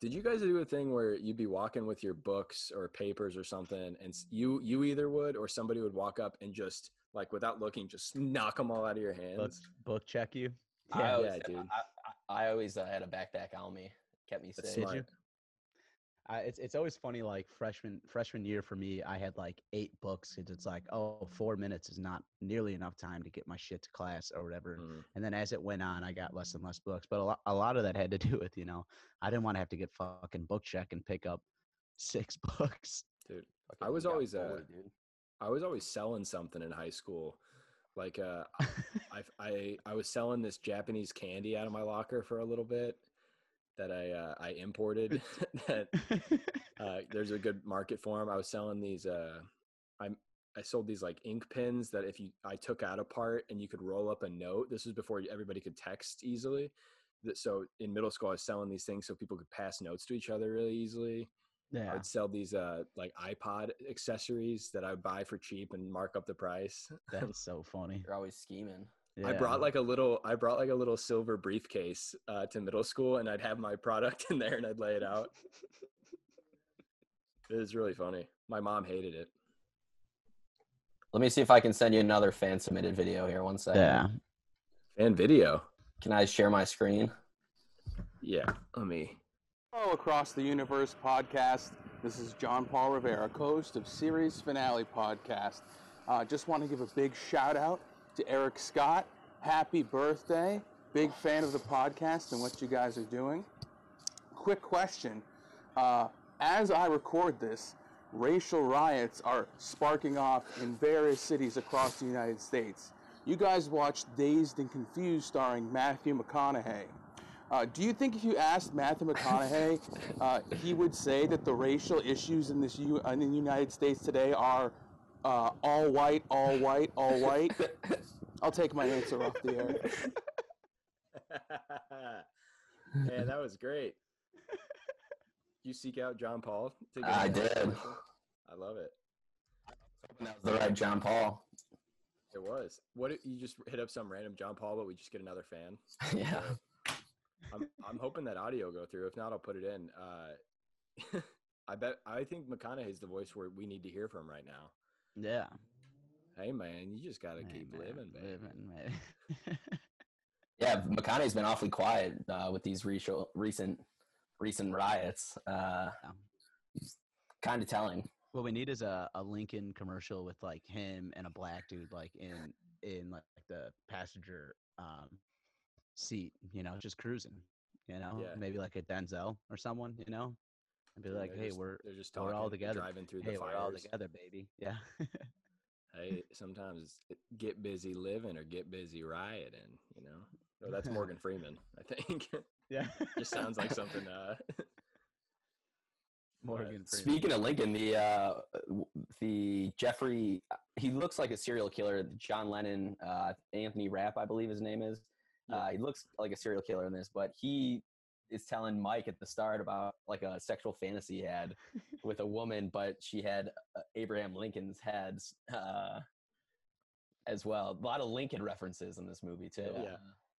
Did you guys do a thing where you'd be walking with your books or papers or something, and you you either would or somebody would walk up and just like without looking, just knock them all out of your book, hands? book check you. I Yeah, always, yeah, dude. I, I, I always uh, had a backpack on me, kept me That's safe. Did you? I, it's it's always funny. Like freshman freshman year for me, I had like eight books. 'cause It's like, oh, four minutes is not nearly enough time to get my shit to class or whatever. Mm. And then as it went on, I got less and less books. But a lot, a lot of that had to [LAUGHS] do with you know, I didn't want to have to get fucking book check and pick up six [LAUGHS] books. Dude, Fucking I was got always, uh, dude. I was always selling something in high school. Like uh, I [LAUGHS] I I was selling this Japanese candy out of my locker for a little bit that I uh, I imported. [LAUGHS] [LAUGHS] that uh, there's a good market for them. I was selling these. Uh, I I sold these like ink pens that if you I took out a part and you could roll up a note. This was before everybody could text easily. So in middle school, I was selling these things so people could pass notes to each other really easily. I yeah, would sell these uh like iPod accessories that I would buy for cheap and mark up the price. [LAUGHS] that's so funny. You're always scheming. I brought like a little I brought like a little silver briefcase uh, to middle school and I'd have my product [LAUGHS] in there and I'd lay it out. [LAUGHS] It was really funny. My mom hated it. Let me see if I can send you another fan submitted video here. One second. yeah. And video. Can I share my screen? Yeah. Let me Hello, Across the Universe podcast. This is John Paul Rivera, host of Series Finale Podcast. Uh, just want to give a big shout out to Eric Scott. Happy birthday. Big fan of the podcast and what you guys are doing. Quick question. Uh, as I record this, racial riots are sparking off in various cities across the United States. You guys watched Dazed and Confused starring Matthew McConaughey. Uh, do you think if you asked Matthew McConaughey, uh, he would say that the racial issues in this U- in the United States today are uh, all white, all white, all white? I'll take my answer off the air. [LAUGHS] yeah, that was great. You seek out John Paul to get I did. commercial? I love it. That was the right John Paul. It was. What if you just hit up some random John Paul, but we just get another fan? [LAUGHS] yeah. I'm I'm hoping that audio go through. If not, I'll put it in. Uh, [LAUGHS] I bet I think McConaughey's the voice where we need to hear from right now. Yeah. Hey man, you just gotta Hey, keep man, living, baby. living, man. [LAUGHS] Yeah, McConaughey's been awfully quiet uh, with these recent recent recent riots. Uh, kind of telling. What we need is a, a Lincoln commercial with like him and a black dude like in in like the passenger um seat, you know, just cruising. You know, Yeah. maybe like a Denzel or someone, you know, and be Yeah, like, hey, just- we're they're just we're all together. driving through hey, the we're all together, baby. Yeah, Hey, sometimes get busy living or get busy rioting. You know, oh, that's Morgan [LAUGHS] Freeman. I think yeah. [LAUGHS] just sounds like something. Uh, [LAUGHS] Morgan. Freeman. Speaking of Lincoln, the uh, the Jeffrey, he looks like a serial killer. John Lennon, uh, Anthony Rapp, I believe his name is. Yeah. Uh, he looks like a serial killer in this, but he is telling Mike at the start about like a sexual fantasy he had [LAUGHS] with a woman, but she had uh, Abraham Lincoln's heads uh, as well. A lot of Lincoln references in this movie too. Yeah.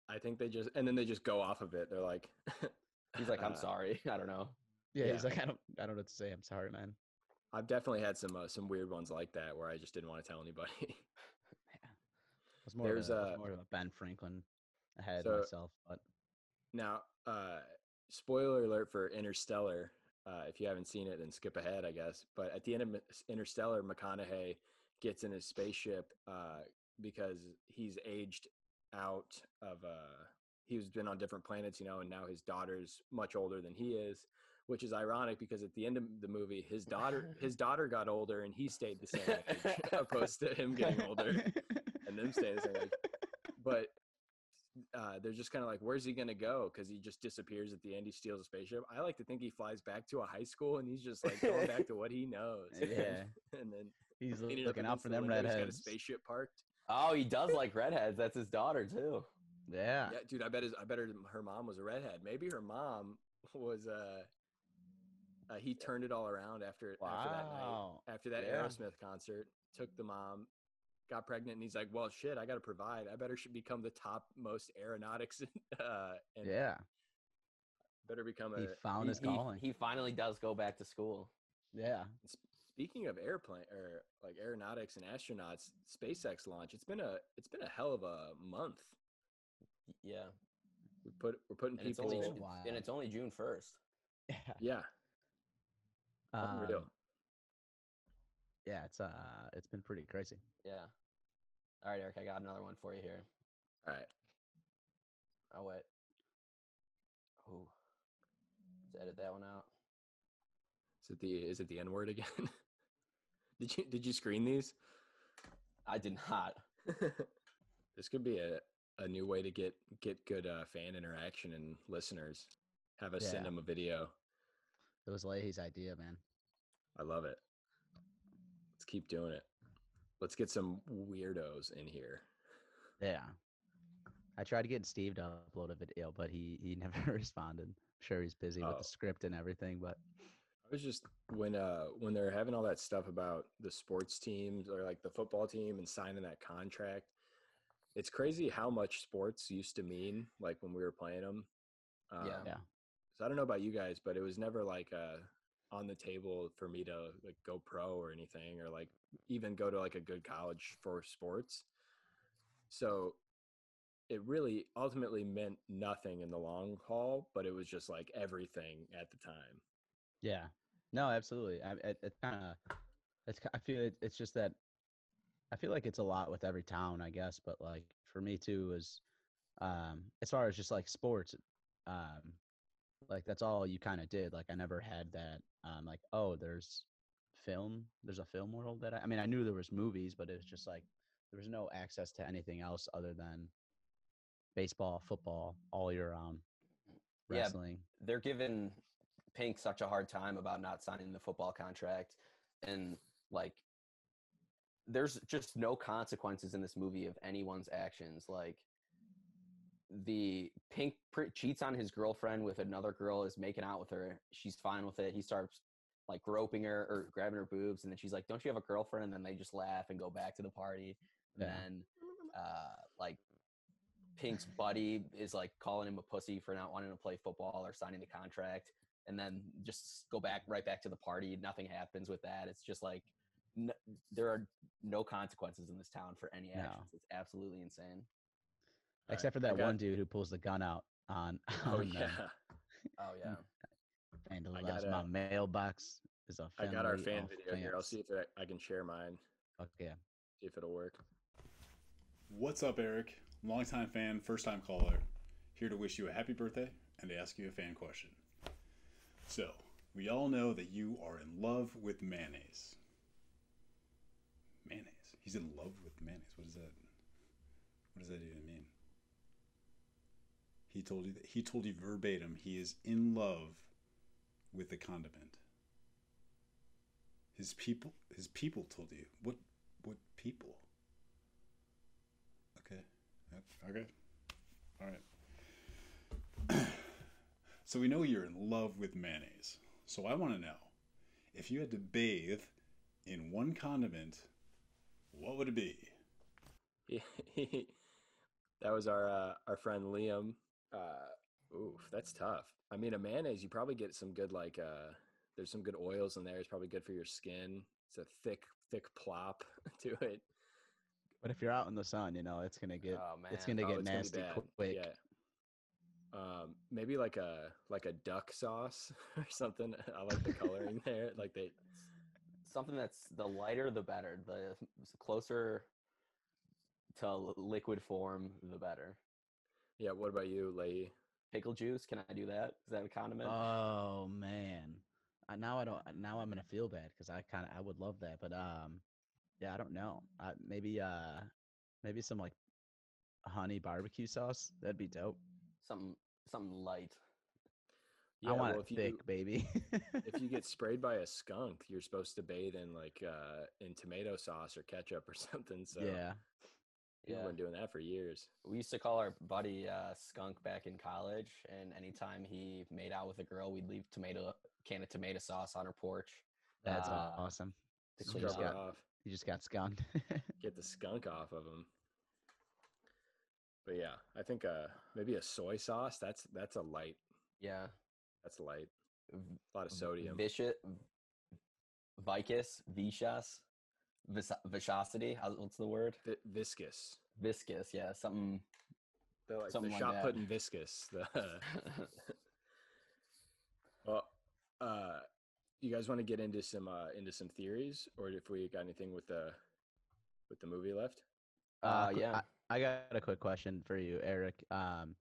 I think they just and then they just go off of it. They're like, [LAUGHS] He's like, I'm uh, sorry. [LAUGHS] I don't know. yeah, yeah. he's like, I don't, I don't know what to say. I'm sorry, man. I've definitely had some uh, some weird ones like that where I just didn't want to tell anybody. I was more, There's of, a, I was a- more of a Ben Franklin ahead So- myself, but now, uh, spoiler alert for Interstellar. Uh, if you haven't seen it, then skip ahead, I guess. But at the end of Interstellar, McConaughey gets in his spaceship uh, because he's aged out of. Uh, he's been on different planets, you know, and now his daughter's much older than he is, which is ironic because at the end of the movie, his daughter his [LAUGHS] daughter got older and he stayed the same age, [LAUGHS] opposed to him getting older [LAUGHS] and them staying the same age. But uh, they're just kind of like, where's he gonna go? Because he just disappears at the end. He steals a spaceship. I like to think he flies back to a high school and he's just like going back [LAUGHS] to what he knows. [LAUGHS] Yeah. and then He's looking out for them Insulingo, He's got a redheads. spaceship parked. Oh, he does [LAUGHS] like redheads. That's his daughter too. Yeah. Yeah, dude, I bet his, I bet her, her mom was a redhead. Maybe her mom was uh, uh he turned it all around after after that night. After that Yeah. Aerosmith concert, took the mom, got pregnant, and he's like, "Well, shit, I got to provide. I better should become the top most aeronautics, [LAUGHS] uh, and Yeah. better become a." He found He, his he- calling. he finally does go back to school. yeah. Speaking of airplane or like aeronautics and astronauts, SpaceX launch. It's been a it's been a hell of a month. Yeah, We put we're putting and it's people. only June- and it's only June first. [LAUGHS] Yeah. yeah. Um, yeah, it's uh it's been pretty crazy. Yeah. All right, Eric, I got another one for you here. All right. Oh wait. Oh, let's edit that one out. Is it the is it the N word again? [LAUGHS] did you did you screen these? I did not. [LAUGHS] this could be a, a new way to get get good uh, fan interaction and listeners. Have us send them a video. It was Leahy's idea, man. I love it. Keep doing it. Let's get some weirdos in here. Yeah. I tried to get Steve to upload a video, but he he [LAUGHS] never responded. I'm sure he's busy with Oh. the script and everything, but I was just when uh when they're having all that stuff about the sports teams or like the football team and signing that contract. It's crazy how much sports used to mean like when we were playing them. Um, Yeah. Yeah. So I don't know about you guys, but it was never like uh on the table for me to like go pro or anything or like even go to like a good college for sports. So it really ultimately meant nothing in the long haul, but it was just like everything at the time. yeah. No, absolutely. I it, it kind of it's I feel it, it's just that I feel like it's a lot with every town, I guess, but like for me too is um as far as just like sports um like that's all you kind of did. Like I never had that um like oh, there's film, there's a film world that I, I mean, I knew there was movies, but it was just like there was no access to anything else other than baseball, football all year round, Yeah, wrestling. They're giving Pink such a hard time about not signing the football contract, and like, there's just no consequences in this movie of anyone's actions. Like, the Pink pr- cheats on his girlfriend with another girl, is making out with her. She's fine with it. He starts like groping her or grabbing her boobs, and then she's like, "Don't you have a girlfriend?" And then they just laugh and go back to the party. Yeah. then, uh, like, Pink's buddy is like calling him a pussy for not wanting to play football or signing the contract, and then just go back right back to the party. Nothing happens with that. It's just like n- there are no consequences in this town for any No. actions. It's absolutely insane. All Except for right, I that one dude who pulls the gun out on, [LAUGHS] Oh on them. yeah. Oh yeah. [LAUGHS] And I loves got my mailbox is a I got our fan of video here. I'll see if I, I can share mine. Okay. See if it'll work. What's up, Eric? Longtime fan, first time caller. Here to wish you a happy birthday and to ask you a fan question. So, we all know that you are in love with mayonnaise. Mayonnaise. He's in love with mayonnaise. What does that What does that even mean? He told you he told you verbatim he is in love with the condiment. His people his people told you. What what people? Okay. Okay. All right. [CLEARS THROAT] so we know you're in love with mayonnaise. So I want to know if you had to bathe in one condiment, what would it be? [LAUGHS] that was our uh, our friend Liam. Uh, oof, that's tough. I mean, a mayonnaise, you probably get some good like. Uh, there's some good oils in there. It's probably good for your skin. It's a thick, thick plop [LAUGHS] to it. But if you're out in the sun, you know, it's gonna get Oh man. it's gonna Oh, get it's gonna nasty quick. Yeah. Um, maybe like a like a duck sauce [LAUGHS] or something. I like the coloring [LAUGHS] there. Like they Something that's the lighter the better. The closer to liquid form, the better. Yeah, what about you, Leigh? Pickle juice, can I do that? Is that a condiment? Oh man, I, now I don't. Now I'm gonna feel bad because I kind of I would love that, but um, yeah, I don't know. Uh, maybe uh, maybe some like honey barbecue sauce. That'd be dope. something something light. I want well, it if you- baby. if you get [LAUGHS] sprayed by a skunk, you're supposed to bathe in like uh in tomato sauce or ketchup or [LAUGHS] something. So yeah, people Yeah. been doing that for years. We used to call our buddy uh, Skunk back in college, and anytime he made out with a girl, we'd leave tomato can of tomato sauce on her porch. that's uh, awesome. to You clean just up. got off, you just got skunked. [LAUGHS] get the skunk off of him. But yeah, I think uh maybe a soy sauce. That's that's a light. Yeah, That's light. A lot of sodium. Vicious, vicus, vicious, vis- viscosity. how- What's the word? Vi- viscous. Viscous. Yeah, something. They're like Something the like shot that. putting viscous. The [LAUGHS] well, uh, you guys want to get into some uh, into some theories, or if we got anything with the with the movie left? Uh, qu- yeah. I, I got a quick question for you, Eric. Um,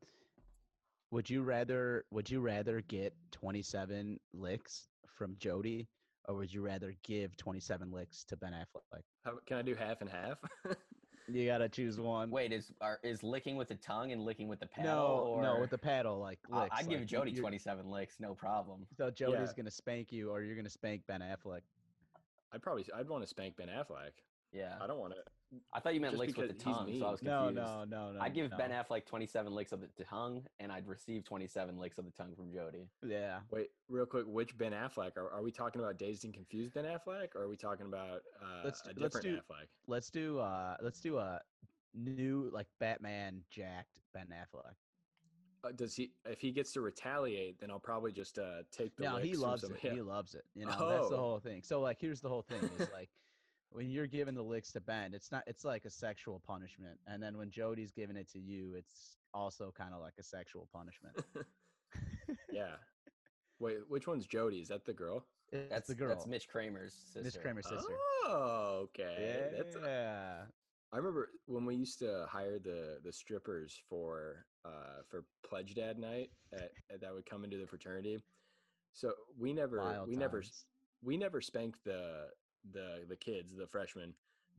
would you rather would you rather get 27 licks from Jody, or would you rather give 27 licks to Ben Affleck? How, can I do half and half? [LAUGHS] You gotta choose one. Wait, is are, is licking with the tongue and licking with the paddle? no, no, with the paddle, like I- licks. I'd give Jody you're- 27 licks, no problem. So Jody's Yeah. gonna spank you, or you're gonna spank Ben Affleck. I'd probably I'd want to spank Ben Affleck. Yeah. I don't want to. I thought you meant Just licks with the tongue, so I was confused. no, no, no. no. I'd give Ben no. Affleck 27 licks of the tongue, and I'd receive 27 licks of the tongue from Jody. Yeah. Wait, real quick. Which Ben Affleck? Are, are we talking about Dazed and Confused Ben Affleck, or are we talking about uh, Let's- a let's do- Affleck? Let's do uh let's do a new like Batman jacked Ben Affleck. Uh, does he? If he gets to retaliate, then I'll probably just uh, take the. No, he licks from loves it. somebody He loves it. You know, that's the Oh. whole thing. So like here's the whole thing is like when you're giving the licks to Ben, it's not it's like a sexual punishment. And then when Jody's giving it to you, it's also kind of like a sexual punishment. [LAUGHS] yeah. [LAUGHS] Wait, which one's Jody? Is that the girl? It's That's the girl. That's Mitch Kramer's sister. Miss Kramer's sister. Oh, okay. yeah. That's I remember when we used to hire the the strippers for uh for pledge dad night at, at- that would come into the fraternity. So we never Wild we never we never spanked the the the kids, the freshmen,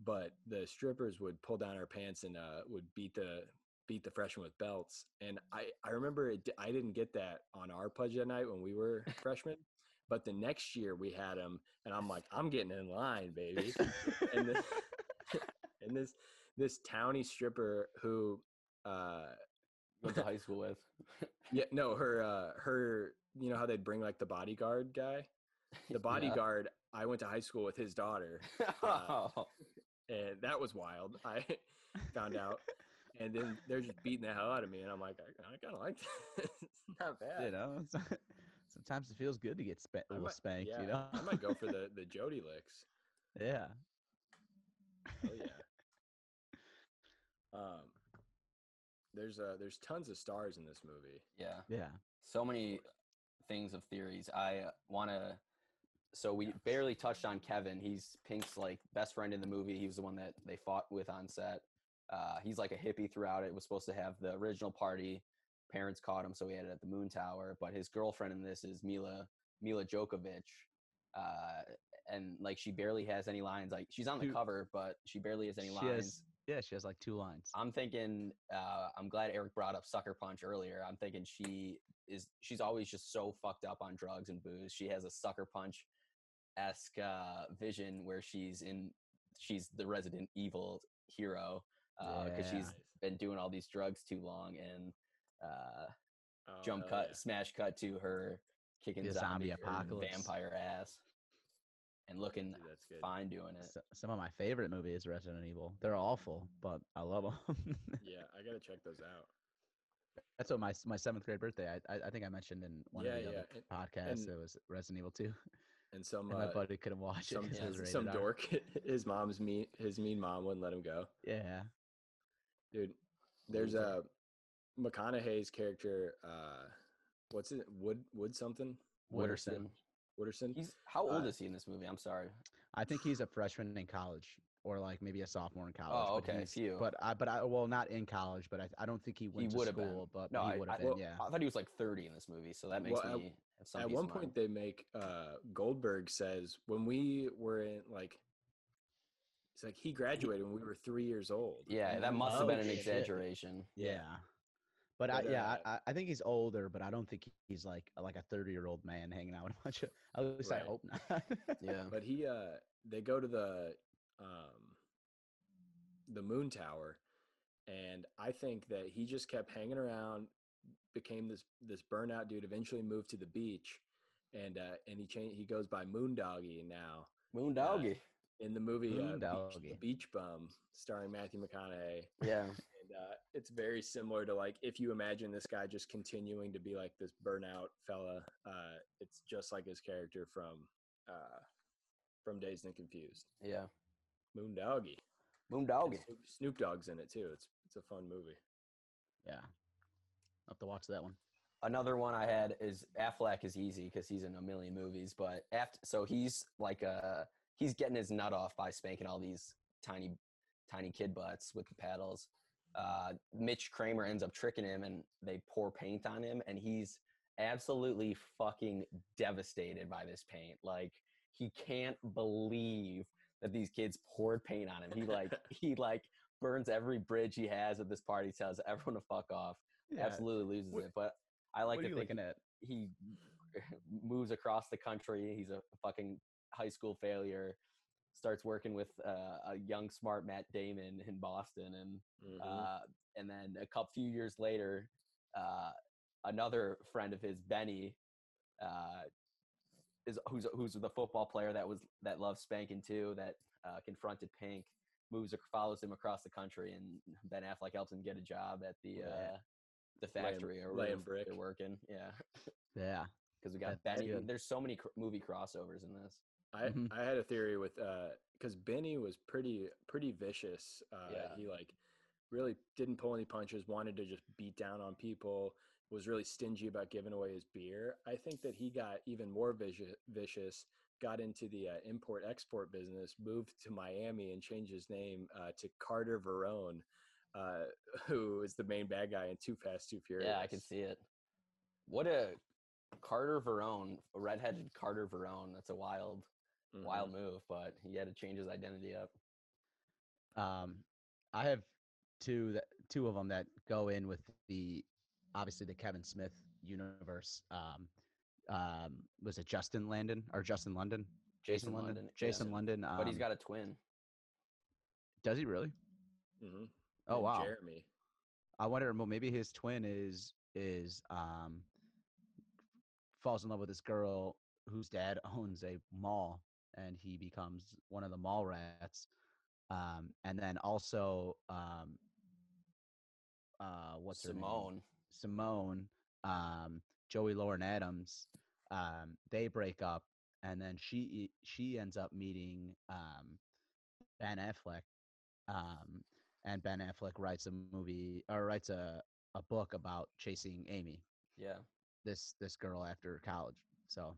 but the strippers would pull down our pants and uh would beat the beat the freshmen with belts. And I I remember it, I didn't get that on our pledge dad night when we were [LAUGHS] freshmen. But the next year we had them, and I'm like, I'm getting in line, baby. [LAUGHS] and this, [LAUGHS] and this this towny stripper who uh Went to high school with. yeah no her uh her you know how they'd bring like the bodyguard guy the bodyguard i went to high school with his daughter [LAUGHS] oh, and that was wild i [LAUGHS] found out and then they're just beating the hell out of me and i'm like i, I kind of like this [LAUGHS] it's not bad You know, sometimes it feels good to get spa- a I little might- spanked. yeah, You know. i might go for the the jody licks yeah. oh yeah um there's uh there's tons of stars in this movie yeah. Yeah. So many things of theories. I want to. So we barely touched on Kevin. He's Pink's like best friend in the movie. He was the one that they fought with on set. Uh, he's like a hippie throughout it. Was supposed to have the original party. Parents caught him, so he had it at the Moon Tower. But his girlfriend in this is Milla Milla Jovovich, uh, and like she barely has any lines. Like she's on the Dude, cover, but she barely has any She lines. has, yeah, she has like two lines. I'm thinking. Uh, I'm glad Eric brought up Sucker Punch earlier. I'm thinking she is. She's always just so fucked up on drugs and booze. She has a Sucker Punch esque uh, vision where she's in. She's the Resident Evil hero because Yeah. she's been doing all these drugs too long and uh, Oh, jump hell cut, yeah. smash cut to her kicking The zombie, zombie apocalypse. vampire ass and looking Dude, that's good. fine doing it. S- Some of my favorite movies, Resident Evil. They're awful, but I love them. [LAUGHS] Yeah, I gotta check those out. That's what my my seventh grade birthday. I I, I think I mentioned in one Yeah, of the yeah, other and- podcasts. and- it was Resident Evil Two, And some and my uh, buddy couldn't watch it some, 'cause it was [LAUGHS] some R. dork, [LAUGHS] his mom's mean, his mean mom wouldn't let him go. Yeah, Dude, there's a McConaughey's character, uh, what's it? Wood Wood something? Wooderson. Wooderson. He's how old Uh, is he in this movie? I'm sorry. I think he's a freshman in college, or like maybe a sophomore in college. Oh, but okay, few. But I, but I, well, not in college, but I, I don't think he went to would have school. been. But No, he I, would have been. well, yeah. I thought he was like 30 in this movie, so that makes Well, me have some At one of point, they make uh, Goldberg says when we were in like, it's like he graduated when we were three years old. Yeah, And that must like, have been "Oh, an shit." exaggeration. Yeah. But, But, I, yeah, uh, I, I- I think he's older, but I don't think he's like like a thirty year old man hanging out with a bunch of. At least Right. I hope not. [LAUGHS] Yeah. But he, uh, they go to the, um, the moon tower, and I think that he just kept hanging around, became this this burnout dude. Eventually moved to the beach, and uh, and he changed. He goes by Moondoggy now. Moondoggy. in the movie uh, Beach, The Beach Bum, starring Matthew McConaughey. Yeah. And uh, it's very similar to like if you imagine this guy just continuing to be like this burnout fella. Uh, it's just like his character from uh, from Dazed and Confused. Yeah. Moondoggy. Moondoggy. Snoop, Snoop Dogg's in it too. It's it's a fun movie. yeah. I'll have to watch that one. Another one I had is Affleck is easy because he's in a million movies, but after so he's like uh he's getting his nut off by spanking all these tiny tiny kid butts with the paddles. Uh, Mitch Kramer ends up tricking him, and they pour paint on him, and he's absolutely fucking devastated by this paint. Like he can't believe that these kids poured paint on him. He like [LAUGHS] he like burns every bridge he has at this party, tells everyone to fuck off. Absolutely loses What- it. But I like to think looking at? he [LAUGHS] moves across the country. He's a fucking high school failure. Starts working with uh, a young, smart Matt Damon in Boston, and Mhm. uh, and then a couple few years later, uh, another friend of his, Benny, uh, is who's who's the football player that was that loves spanking too, that uh, confronted Pink, moves follows him across the country, and Ben Affleck helps him get a job at the Right. Uh, the Laying- factory or laying brick. they're working. Yeah, Yeah. because we got that's Benny. good. There's so many cr- movie crossovers in this. I, Mhm. I had a theory with because Benny was pretty pretty vicious. Uh, Yeah. He like really didn't pull any punches. Wanted to just beat down on people. Was really stingy about giving away his beer. I think that he got even more vicious. vicious got into the uh, import export business. Moved to Miami and changed his name uh, to Carter Verone, uh, [LAUGHS] who is the main bad guy in Too Fast Too Furious. Yeah, I can see it. What a Carter Verone, a redheaded Carter Verone. That's a wild, Mhm. wild move, but he had to change his identity up. Um, I have two that two of them that go in with the obviously the Kevin Smith universe. Um, um, was it Justin Landon or Justin London? Jason London, yeah. Jason London. Um, But he's got a twin. Does he really? Mhm. Oh wow. Jeremy. I wonder. Well, maybe his twin is is um falls in love with this girl whose dad [LAUGHS] owns a mall, and he becomes one of the mall rats. Um, and then also um, uh, what's her name? Simone. Simone, um, Joey Lauren Adams, um, they break up, and then she she ends up meeting um, Ben Affleck, um, and Ben Affleck writes a movie or writes a, a book about chasing Amy, Yeah. this this girl after college. So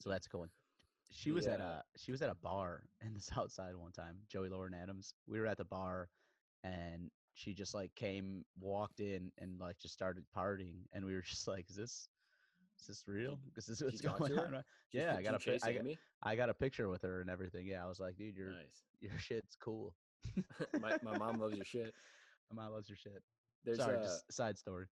so that's a cool one. She was at a she was at a bar [LAUGHS] in the South Side one time. Joey Lauren Adams. We were at the bar, and she just like came, walked in, and like just started partying, and we were [LAUGHS] just like, "Is this is this real? Is this what's going on?" right?" Yeah, I got a I got? I got a picture with her and everything. Yeah, I was like, "Dude, your Nice. your shit's cool." [LAUGHS] my, my mom loves your shit. My mom loves your shit. There's Sorry, a, just side story.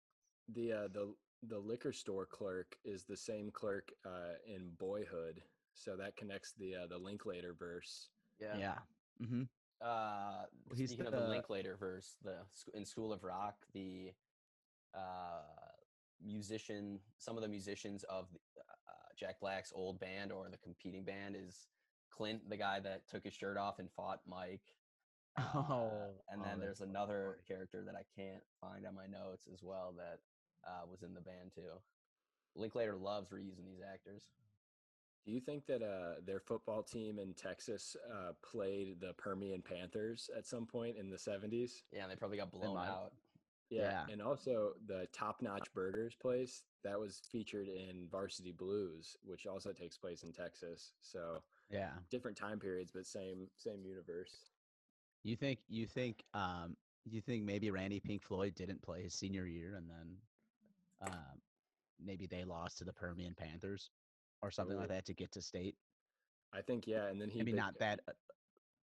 the uh, the the liquor store clerk is the same clerk uh, in Boyhood, so that connects the uh, the Linklater verse. Yeah. Yeah. Mm-hmm. Uh, He's speaking of the the- Linklater verse, the in School of Rock, the uh, musician, some of the musicians of the, uh, Jack Black's old band or the competing band is Clint, the guy that took his shirt off and fought Mike. [LAUGHS] Uh, Oh, and oh, then there's another funny. character that I can't find on my notes as well that uh, was in the band too. Linklater loves reusing these actors. Do you think that uh, their football team in Texas uh, played the Permian Panthers at some point in the 70s? Yeah, and they probably got blown out. Yeah, Yeah. and also the Top Notch Burgers place that was featured in Varsity Blues, which also takes place in Texas. So Yeah. different time periods, but same same universe. You think you think um you think maybe Randy Pink Floyd didn't play his senior year and then um maybe they lost to the Permian Panthers or something like that to get to state? I think yeah, and then he Maybe bec- not that uh,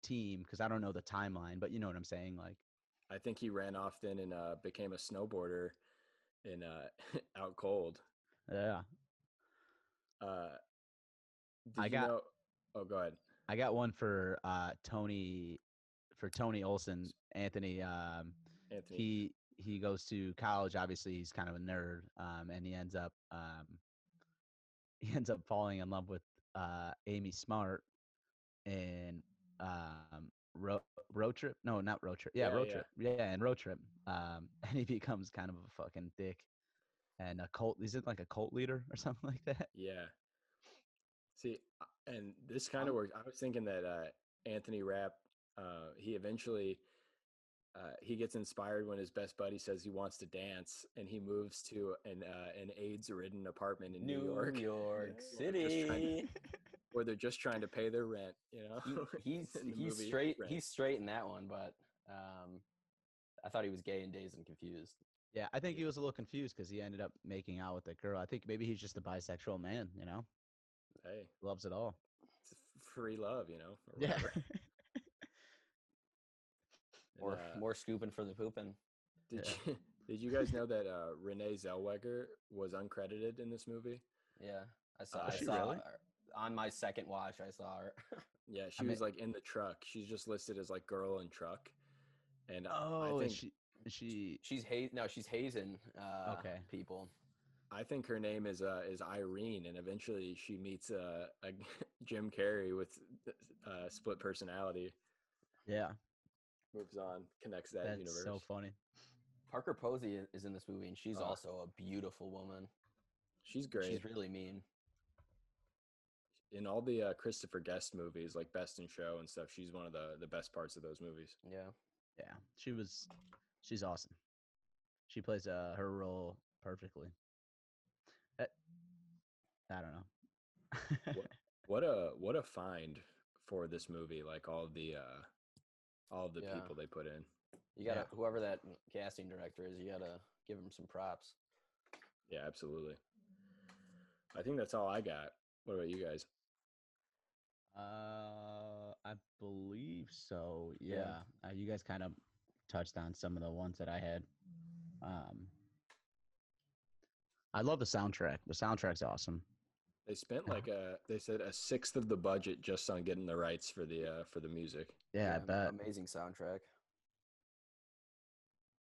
team because I don't know the timeline, but you know what I'm saying. Like, I think he ran off then and uh, became a snowboarder in uh, [LAUGHS] out cold. yeah, Uh, did I you got- know- oh, go ahead. I got one for uh Tony for Tony Olson. Anthony, um, Anthony. he he goes to college. Obviously, he's kind of a nerd, um, and he ends up um, [LAUGHS] he ends up falling in love with uh, Amy Smart in um, road road trip. No, not road trip. Yeah, Yeah, road yeah. trip. Yeah, and road trip. Um, [LAUGHS] and he becomes kind of a fucking dick and a cult. He's in like a cult leader or [LAUGHS] something like that. Yeah. See, uh, and this kind of works. I was thinking that uh, Anthony Rapp, uh, he eventually uh, he gets inspired when his best buddy says he wants to dance, and he moves to an uh, an AIDS-ridden apartment in New, York, York [LAUGHS] Yeah, just trying City. [LAUGHS] where they're just trying to pay their rent. You know, He- [LAUGHS] he's he's movie straight. Rent. He's straight in that one, but um, I thought he was gay and dazed and Confused. Yeah, I think he was a little confused because he ended up making out with that girl. I think maybe he's just a bisexual man. You know, hey, loves it all. it's free love, you know. or Yeah. Whatever. And, Or uh, more scooping for the pooping. Did Yeah. you [LAUGHS] did you guys know that uh, Renee Zellweger was uncredited in this movie? Yeah, I saw. Oh, I she saw really? her. on my second watch. I saw her. [LAUGHS] Yeah, she I was mean- like in the truck. She's just listed as like girl in truck. And uh, Oh, I and think she she she's ha- No, she's hazing. Uh, Okay. People. I think her name is uh, is Irene, and eventually she meets uh, a [LAUGHS] Jim Carrey with uh, split personality. yeah, Moves on, connects that that's universe. so funny. Parker Posey i- is in this movie, and she's Oh. also a beautiful woman. She's great She's really mean. in all the uh, Christopher Guest movies, like Best in Show and stuff. She's one of the the best parts of those movies. Yeah. Yeah, she was she's awesome. She plays uh, her role perfectly. Uh, I don't know. [LAUGHS] What a what a find for this movie! Like all the uh, all the Yeah. people they put in. You gotta Yeah. whoever that casting director is, you gotta give him some props. Yeah, absolutely. I think that's all I got. What about you guys? Uh, I believe so. Yeah, Yeah. Uh, you guys kind of touched on some of the ones that I had. Um, I love the soundtrack. The soundtrack's awesome. They spent like a they said a sixth of the budget just on getting the rights for the uh, for the music. Yeah, I bet. Amazing soundtrack.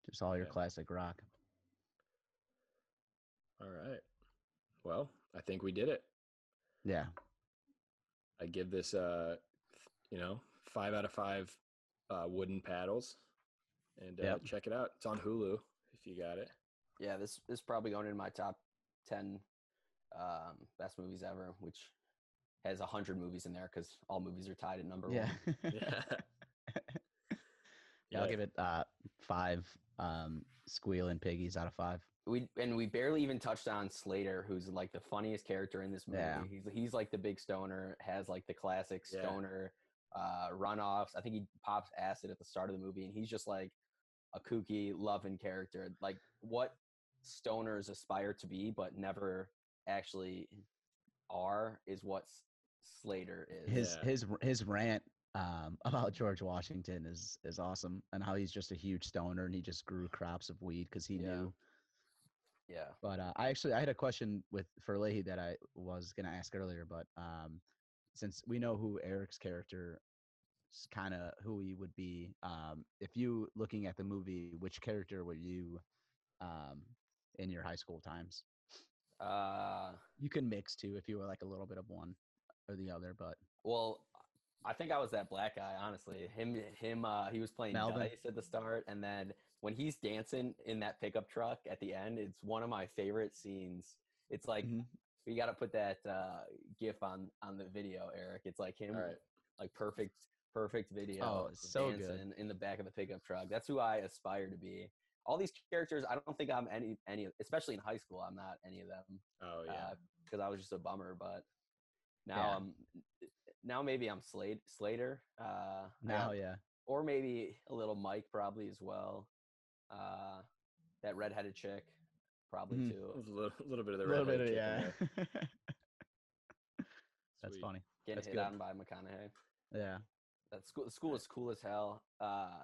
Just all your Yeah. classic rock. All right. Well, I think we did it. Yeah. I give this uh you know, 5 out of 5 uh wooden paddles. And uh, Yep. check it out. It's on Hulu if you got it. Yeah, this this is probably going in my top ten um, best movies ever, which has a hundred movies in there because all movies are tied at number Yeah. one. [LAUGHS] [LAUGHS] Yeah. yeah, I'll give it uh five um squealing piggies out of five. We and we barely even touched on Slater, who's like the funniest character in this movie. Yeah. He's he's like the big stoner, has like the classic Yeah. stoner uh, runoffs. I think he pops acid at the start of the movie, and he's just like a kooky, loving character. Like what stoners aspire to be, but never actually are, is what Slater is. His Yeah. his his rant um [LAUGHS] about George Washington is is awesome and how he's just a huge stoner and he just grew crops of weed because he Yeah. knew. yeah. But uh, I actually I had a question with for Leahy that I was gonna ask earlier, but um since we know who Eric's character kind of who he would be, um if you looking at the movie, which character were you um in your high school times? Uh, You can mix too if you were like a little bit of one or the other, but Well, I think I was that black guy. Honestly, him, him. Uh, he was playing Melvin? dice at the start, and then when he's dancing in that pickup truck at the end, it's one of my favorite scenes. It's like Mhm. you got to put that uh, gif on on the video, Eric. It's like him, right. like perfect, perfect video. Oh, so good. dancing in the back of the pickup truck. That's who I aspire to be. All these characters. I don't think I'm any any, especially in high school. I'm not any of them Oh yeah. because I was just a bummer. But now Yeah. I'm now maybe I'm Slade Slater. Uh, I Now, yeah. or maybe a little Mike probably as well. Uh, that redheaded chick probably Mhm. too. a little, little bit of the A little bit of chick yeah. [LAUGHS] That's funny. Getting That's hit good. on by McConaughey. Yeah. That school the school is cool as hell. Uh,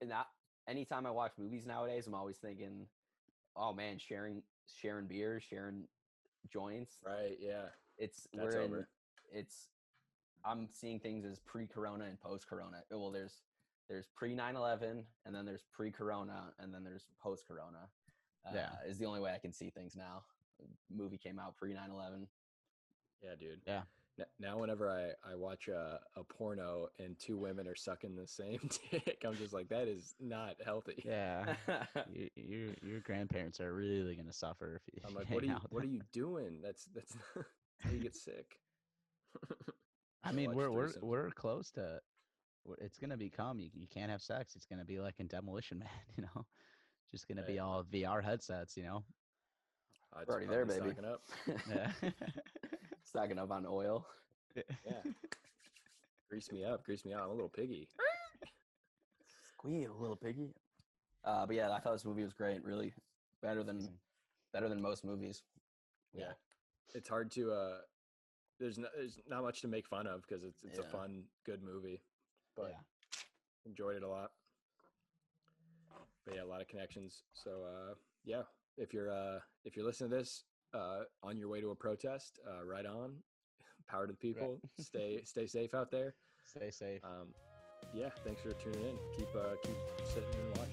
and that anytime I watch movies nowadays, I'm always thinking, oh man, sharing sharing beers, sharing joints. Right. Yeah. It's That's we're in, over. it's I'm seeing things as pre-corona and post-corona. Well, there's there's pre 9/11 and then there's pre-corona and then there's post-corona. Uh, Yeah. is the only way I can see things now. Movie came out pre 9/11. Yeah, dude. Yeah. N- Now, whenever I, I watch a, a porno and two women are sucking the same [LAUGHS] dick, I'm just like, that is not healthy. Yeah. [LAUGHS] you, you, your grandparents are really gonna suffer if you. I'm like, [LAUGHS] hang what are you out with what are you doing? That's that's how you get sick. I mean, we're we're threesomes. we're close to. It's gonna become you. You can't have sex. It's gonna be like in Demolition Man. You know, just gonna be all VR headsets. You know. Uh, it's already there, baby. up. Yeah. Stocking up on oil. Yeah. Grease me up, grease me out. I'm a little piggy. Squeal, a little piggy. Uh, but yeah, I thought this movie was great. Really better than better than most movies. Yeah. It's hard to uh there's no, there's not much to make fun of because it's it's a fun, good movie. But yeah. enjoyed it a lot. But yeah, a lot of connections. So uh yeah, if you're uh if you're listening to this uh on your way to a protest, uh right on. [LAUGHS] Power to the people. stay [LAUGHS] stay safe out there. Stay safe. Um yeah, thanks for tuning in. Keep uh keep sitting and watching.